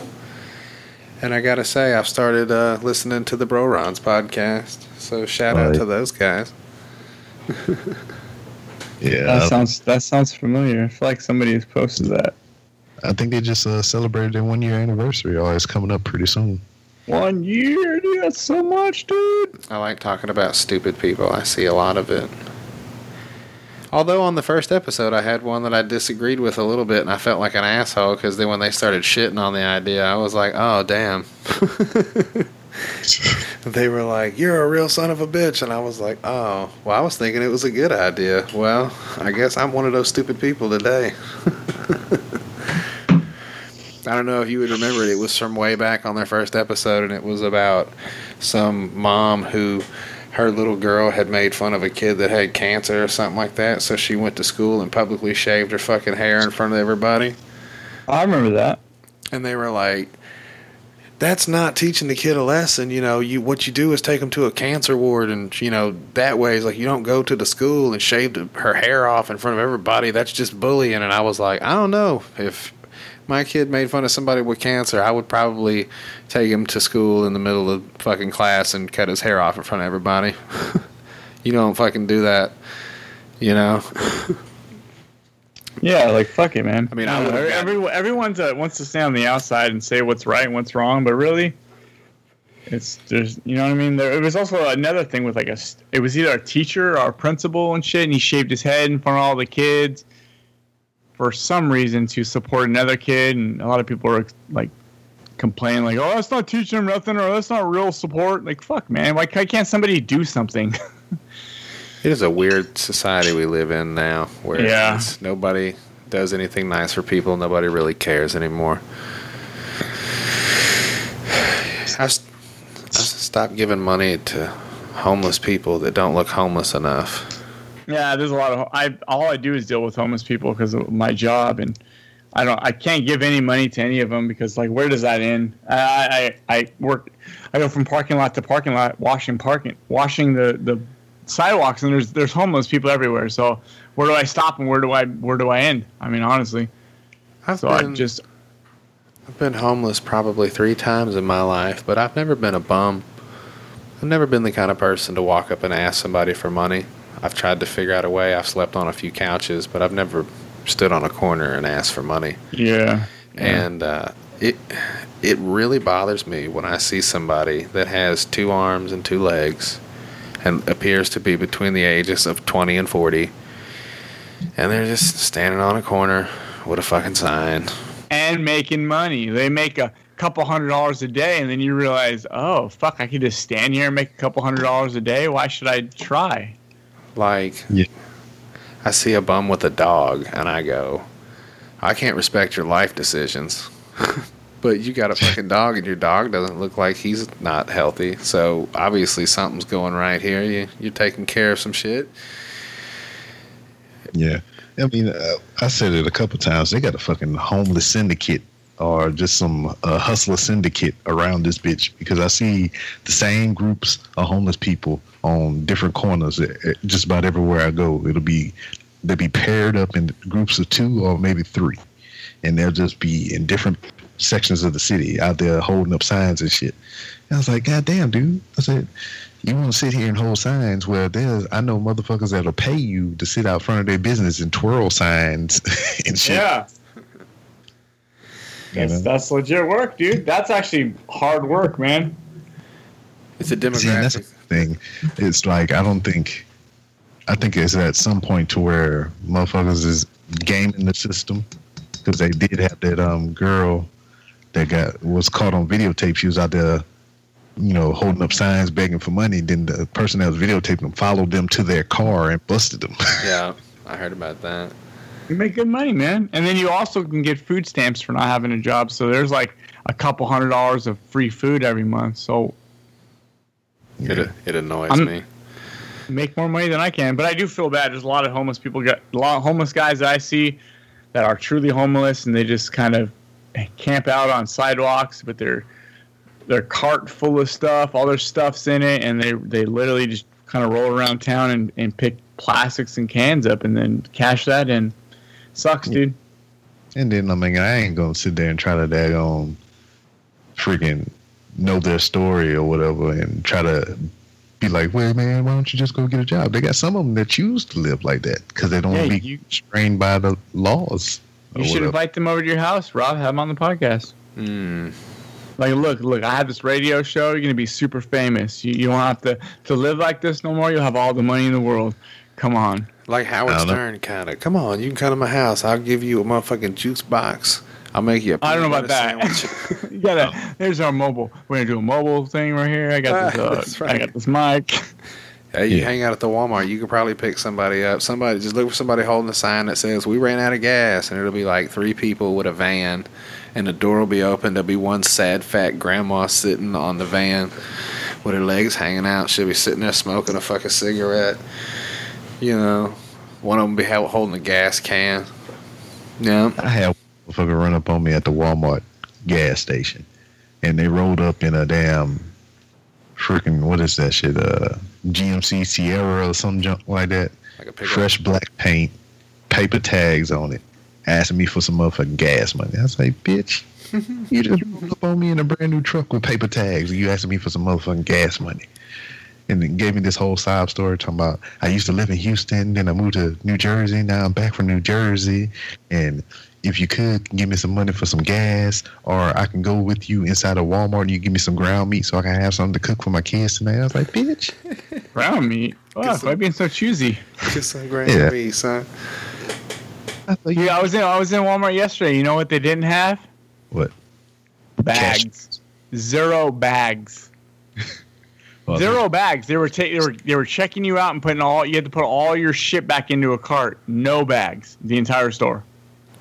S2: And I got to say, I've started uh, listening to the Bro Rons podcast. So shout out to those guys.
S3: Yeah,
S4: that sounds that sounds familiar. I feel like somebody has posted that.
S3: I think they just uh, celebrated their one year anniversary. Oh, it's coming up pretty soon.
S4: One year, dude, that's so much, dude.
S2: I like talking about stupid people. I see a lot of it. Although on the first episode, I had one that I disagreed with a little bit, and I felt like an asshole because then when they started shitting on the idea, I was like, "Oh damn." they were like, "You're a real son of a bitch," and I was like, "Oh, well, I was thinking it was a good idea." Well, I guess I'm one of those stupid people today. I don't know if you would remember it. It was from way back on their first episode, and it was about some mom who her little girl had made fun of a kid that had cancer or something like that. So she went to school and publicly shaved her fucking hair in front of everybody.
S4: I remember that.
S2: And they were like, "That's not teaching the kid a lesson. You know, you what you do is take them to a cancer ward, and you know that way is like you don't go to the school and shave her hair off in front of everybody. That's just bullying." And I was like, "I don't know if." My kid made fun of somebody with cancer. I would probably take him to school in the middle of fucking class and cut his hair off in front of everybody. you don't fucking do that, you know.
S4: Yeah, like fuck it, man.
S2: I mean, I would've
S4: every, every, everyone's uh, wants to stay on the outside and say what's right and what's wrong, but really, it's there's you know what I mean. There it was also another thing with like a it was either a teacher or a principal and shit, and he shaved his head in front of all the kids for some reason to support another kid, and a lot of people are like complaining like, oh, that's not teaching them nothing, or that's not real support. Like, fuck, man, why, can't somebody do something?
S2: It is a weird society we live in now, where
S4: Yeah.
S2: nobody does anything nice for people. Nobody really cares anymore. I, s- I s- stopped giving money to homeless people that don't look homeless enough.
S4: Yeah, there's a lot of I. All I do is deal with homeless people because of my job, and I don't. I can't give any money to any of them because, like, where does that end? I I, I work. I go from parking lot to parking lot, washing parking, washing the the sidewalks, and there's there's homeless people everywhere. So where do I stop and where do I where do I end? I mean, honestly.
S2: I've
S4: So I
S2: been,
S4: just
S2: I've been homeless probably three times in my life, but I've never been a bum. I've never been the kind of person to walk up and ask somebody for money. I've tried to figure out a way. I've slept on a few couches, but I've never stood on a corner and asked for money.
S4: yeah.
S2: And uh, it it really bothers me when I see somebody that has two arms and two legs and appears to be between the ages of 20 and 40 and they're just standing on a corner with a fucking sign
S4: and making money. They make a couple hundred dollars a day, and then you realize, oh fuck, I could just stand here and make a couple hundred dollars a day. Why should I try?
S2: Like,
S3: Yeah.
S2: I see a bum with a dog, and I go, I can't respect your life decisions. but you got a fucking dog, and your dog doesn't look like he's not healthy. So obviously something's going right here. You you're taking care of some shit.
S3: Yeah. I mean, uh, I said it a couple times. They got a fucking homeless syndicate or just some uh, hustler syndicate around this bitch because I see the same groups of homeless people on different corners eh, eh, just about everywhere I go. It'll be they'll be paired up in groups of two or maybe three, and they'll just be in different sections of the city out there holding up signs and shit. And I was like, God damn, dude. I said, you want to sit here and hold signs? Well, there's I know motherfuckers that'll pay you to sit out front of their business and twirl signs and shit.
S4: Yeah.
S3: You
S4: That's, that's legit work, dude. That's actually hard work, man.
S2: It's a
S3: See, that's the
S2: demographic.
S3: thing. It's like I don't think. I think it's at some point to where motherfuckers is gaming the system because they did have that um girl that got was caught on videotape. She was out there, you know, holding up signs begging for money. Then the person that was videotaping them followed them to their car and busted them.
S2: Yeah, I heard about that.
S4: You make good money, man. And then you also can get food stamps for not having a job. So there's like a couple hundred dollars of free food every month. So
S2: It it annoys
S4: I'm-
S2: me.
S4: make more money than I can. But I do feel bad. There's a lot of homeless people, got a lot of homeless guys that I see that are truly homeless, and they just kind of camp out on sidewalks, but they're their cart full of stuff, all their stuff's in it, and they they literally just kind of roll around town and, and pick plastics and cans up and then cash that in. Sucks, dude.
S3: And then I mean, I ain't gonna sit there and try to daggone freaking know their story or whatever, and try to be like, "Well, man, why don't you just go get a job?" They got some of them that choose to live like that because they don't
S4: Yeah,
S3: be
S4: you-
S3: constrained by the laws.
S4: You should
S3: whatever.
S4: invite them over to your house, Rob. Have them on the podcast.
S2: Mm.
S4: Like, look, look, I have this radio show. You're gonna be super famous. You, you won't have to to live like this no more. You'll have all the money in the world. Come on.
S2: Like Howard
S3: I don't know.
S2: Stern, kind of. Come on, you can come to my house. I'll give you a motherfucking juice box. I'll make you a
S4: I don't know about that. you gotta. There's our mobile. We're gonna do a mobile thing right here. I got this.
S2: Ah,
S4: Uh,
S2: that's
S4: I got this mic.
S2: hey, you
S3: Yeah.
S2: hang out at the Walmart, you can probably pick somebody up. Somebody just look for somebody holding a sign that says "We ran out of gas," and it'll be like three people with a van, and the door will be open. There'll be one sad fat grandma sitting on the van with her legs hanging out. She'll be sitting there smoking a fucking cigarette. You know, one of them be holding a gas can. Yeah.
S3: I had a motherfucker run up on me at the Walmart gas station, and they rolled up in a damn freaking what is that shit? Uh, GMC Sierra or some junk like that.
S2: Like.
S3: Fresh black paint, paper tags on it, asking me for some motherfucking gas money. I was like, bitch, you just rolled up on me in a brand new truck with paper tags, and you asking me for some motherfucking gas money. And then gave me this whole sob story talking about I used to live in Houston, then I moved to New Jersey, now I'm back from New Jersey, and if you could give me some money for some gas, or I can go with you inside of Walmart and you give me some ground meat so I can have something to cook for my kids tonight. I was like, bitch.
S4: Ground meat. Wow, why being so choosy?
S2: Just some ground
S3: Yeah.
S2: meat, son.
S3: I thought
S4: Yeah, I was in. I was in Walmart yesterday. You know what they didn't have?
S3: what?
S4: Bags. Zero bags. Zero bags. They were ta- they were they were checking you out and putting all. You had to put all your shit back into a cart. No bags. The entire store.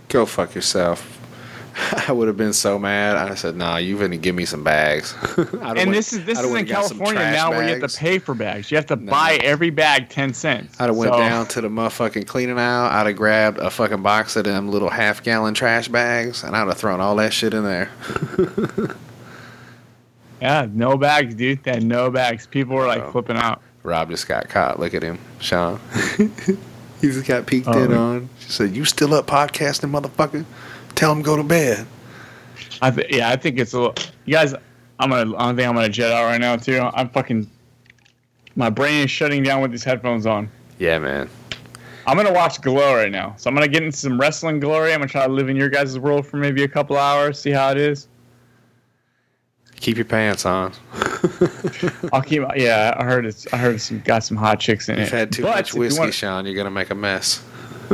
S2: Go fuck yourself. I would have been so mad. I said, "Nah, you gonna give me some bags."
S4: and this is this is in California now where you have to pay for bags. You have to
S2: No.
S4: buy every bag ten cents.
S2: I'd have went
S4: So-
S2: down to the motherfucking cleaning aisle. I'd have grabbed a fucking box of them little half gallon trash bags, and I'd have thrown all that shit in there.
S4: Yeah, no bags, dude. They had no bags. People were like
S2: Oh.
S4: flipping out.
S2: Rob just got caught. Look at him, Sean. he just got peeked
S4: Oh,
S2: in
S4: yeah.
S2: on. She said, "You still up podcasting, motherfucker? Tell him go to bed."
S4: I th- yeah, I think it's a little. You guys, I'm gonna. I don't think I'm gonna jet out right now too. I'm fucking. My brain is shutting down with these headphones on.
S2: Yeah, man.
S4: I'm gonna watch Glow right now. So I'm gonna get into some wrestling glory. I'm gonna try to live in your guys' world for maybe a couple hours, see how it is.
S2: Keep your pants on.
S4: I'll keep. Yeah, I heard it's. I heard it's got some hot chicks in
S2: You've
S4: it.
S2: had too
S4: But
S2: much
S4: you
S2: whiskey,
S4: want-
S2: Sean. You're gonna make a mess.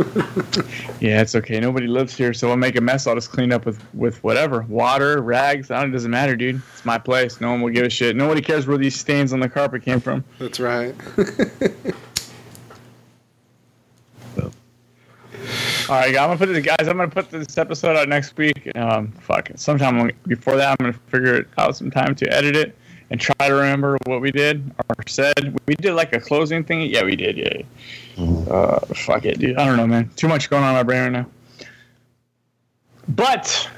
S4: Yeah, it's okay. Nobody lives here, so I'll make a mess. I'll just clean up with with whatever water, rags. I don't, it doesn't matter, dude. It's my place. No one will give a shit. Nobody cares where these stains on the carpet came from.
S2: That's right.
S4: All right, I'm gonna put this, guys. I'm gonna put this episode out next week. Um, fuck, sometime before that, I'm gonna figure out some time to edit it and try to remember what we did or said. We did like a closing thing. Yeah, we did. Yeah. Mm-hmm. Uh, fuck it, dude. I don't know, man. Too much going on in my brain right now. But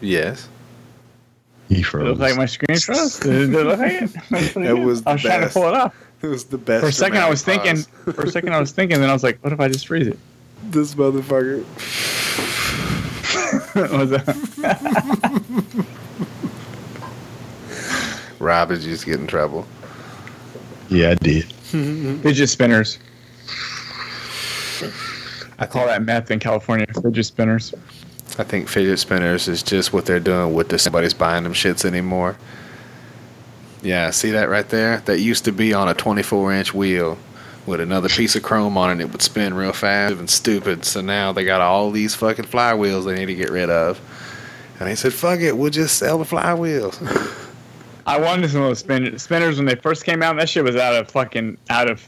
S2: yes,
S3: he froze.
S4: It looks like my screen froze. Did it look like it?
S2: it was.
S4: I was best. trying to pull it off.
S2: It was the best.
S4: For a second, I was thinking. For a second, I was thinking. Then I was like, "What if I just freeze it?"
S2: This motherfucker.
S4: What was that?
S2: Rob, did you just get in trouble?
S3: yeah, I did.
S4: Fidget spinners. I call that meth in California. Fidget spinners.
S2: I think fidget spinners is just what they're doing with this. Nobody's buying them shits anymore. Yeah, see that right there? That used to be on a 24 inch wheel with another piece of chrome on it. and It would spin real fast and stupid. So now they got all these fucking flywheels they need to get rid of. And they said, fuck it, we'll just sell the flywheels.
S4: I wanted some of those spin- spinners when they first came out. That shit was out of fucking out of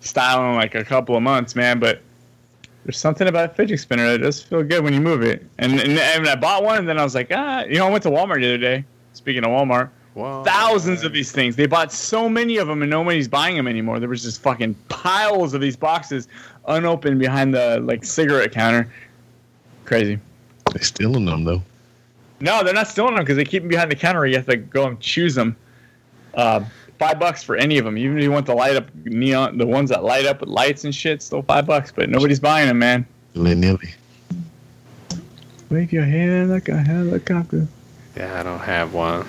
S4: style in like a couple of months, man. But there's something about a fidget spinner that does feel good when you move it. And, and, and I bought one, and then I was like, ah, you know, I went to Walmart the other day. Speaking of Walmart,
S2: Wow.
S4: thousands of these things. They bought so many of them, and nobody's buying them anymore. There was just fucking piles of these boxes unopened behind the like cigarette counter. Crazy.
S3: They stealing them though.
S4: No, they're not stealing them because they keep them behind the counter. You have to go and choose them. Uh, five bucks for any of them. Even if you want the light up neon, the ones that light up with lights and shit, still five bucks. But nobody's buying them, man.
S3: Willy nilly.
S4: Wave your hand like a helicopter.
S2: Yeah, I don't have one.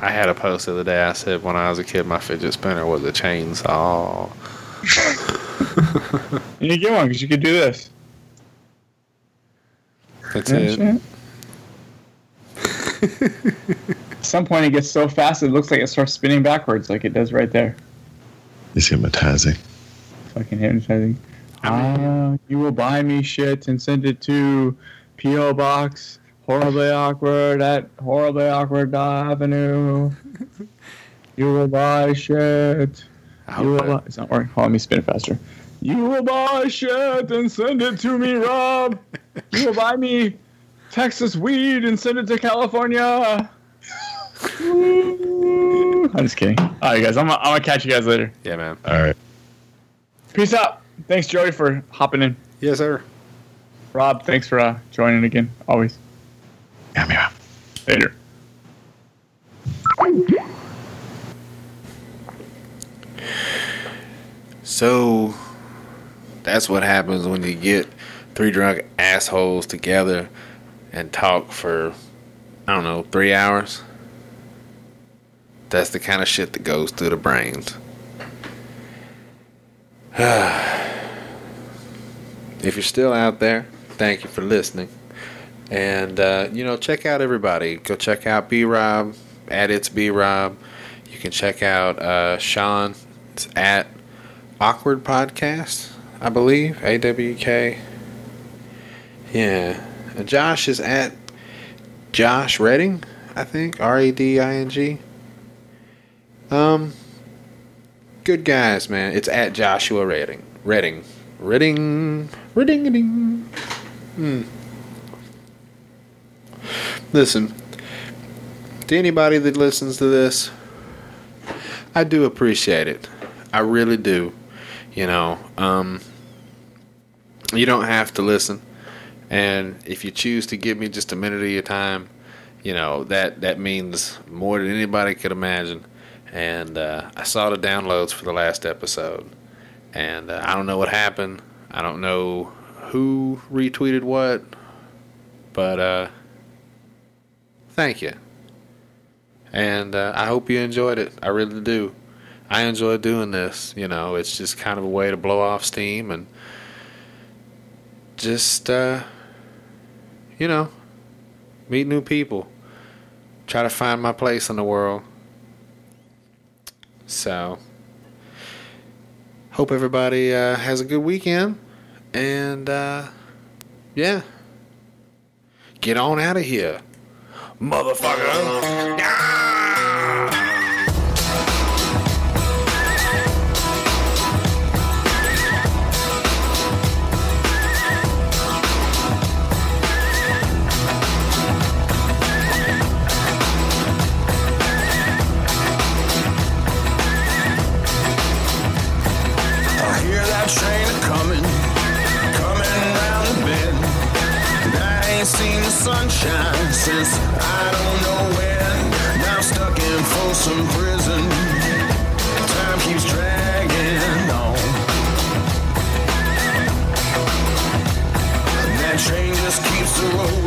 S2: I had a post the other day. I said when I was a kid, my fidget spinner was a chainsaw.
S4: You need to get one because you could do this.
S2: That's
S4: Yeah,
S2: it.
S4: shit. At some point, it gets so fast it looks like it starts spinning backwards, like it does right there.
S3: It's hypnotizing.
S4: Fucking hypnotizing. Ah, you will buy me shit and send it to P.O. Box horribly awkward at horribly awkward avenue. You will buy shit.
S2: I
S4: You will buy, it's not working. Hold on, let me spin it faster. You will buy shit and send it to me, Rob. You will buy me Texas weed and send it to California. I'm just kidding. All right, guys. I'm gonna, I'm gonna catch you guys later.
S2: yeah, man.
S3: All right.
S4: Peace out. Thanks, Joey, for hopping in.
S2: Yes, sir.
S4: Rob, thanks for uh, joining again. Always.
S3: Yeah, yeah.
S4: Later.
S2: So that's what happens when you get three drunk assholes together and talk for I don't know, three hours. That's the kind of shit that goes through the brains. if you're still out there, thank you for listening. And uh, you know, check out everybody. Go check out B Rob at it's B Rob. You can check out uh, Sean. At Awkward Podcast, I believe. AWK. Yeah. And Josh is at Josh Redding, I think. R E D I N G. Um, good guys, man. It's at Joshua Redding. Redding. Redding. Redding. Redding. Hmm. Listen, to anybody that listens to this, I do appreciate it. I really do. You know, um, you don't have to listen, and if you choose to give me just a minute of your time, you know that that means more than anybody could imagine. And uh, I saw the downloads for the last episode, and uh, I don't know what happened. I don't know who retweeted what, but uh, thank you. And uh, I hope you enjoyed it. I really do. I enjoy doing this. You know, it's just kind of a way to blow off steam and just, uh, you know, meet new people. Try to find my place in the world. So, hope everybody uh, has a good weekend. And, uh, yeah. Get on out of here, motherfucker.
S7: I sunshine since I don't know when. Now stuck in Folsom Prison. Time keeps dragging on. That train just keeps rolling.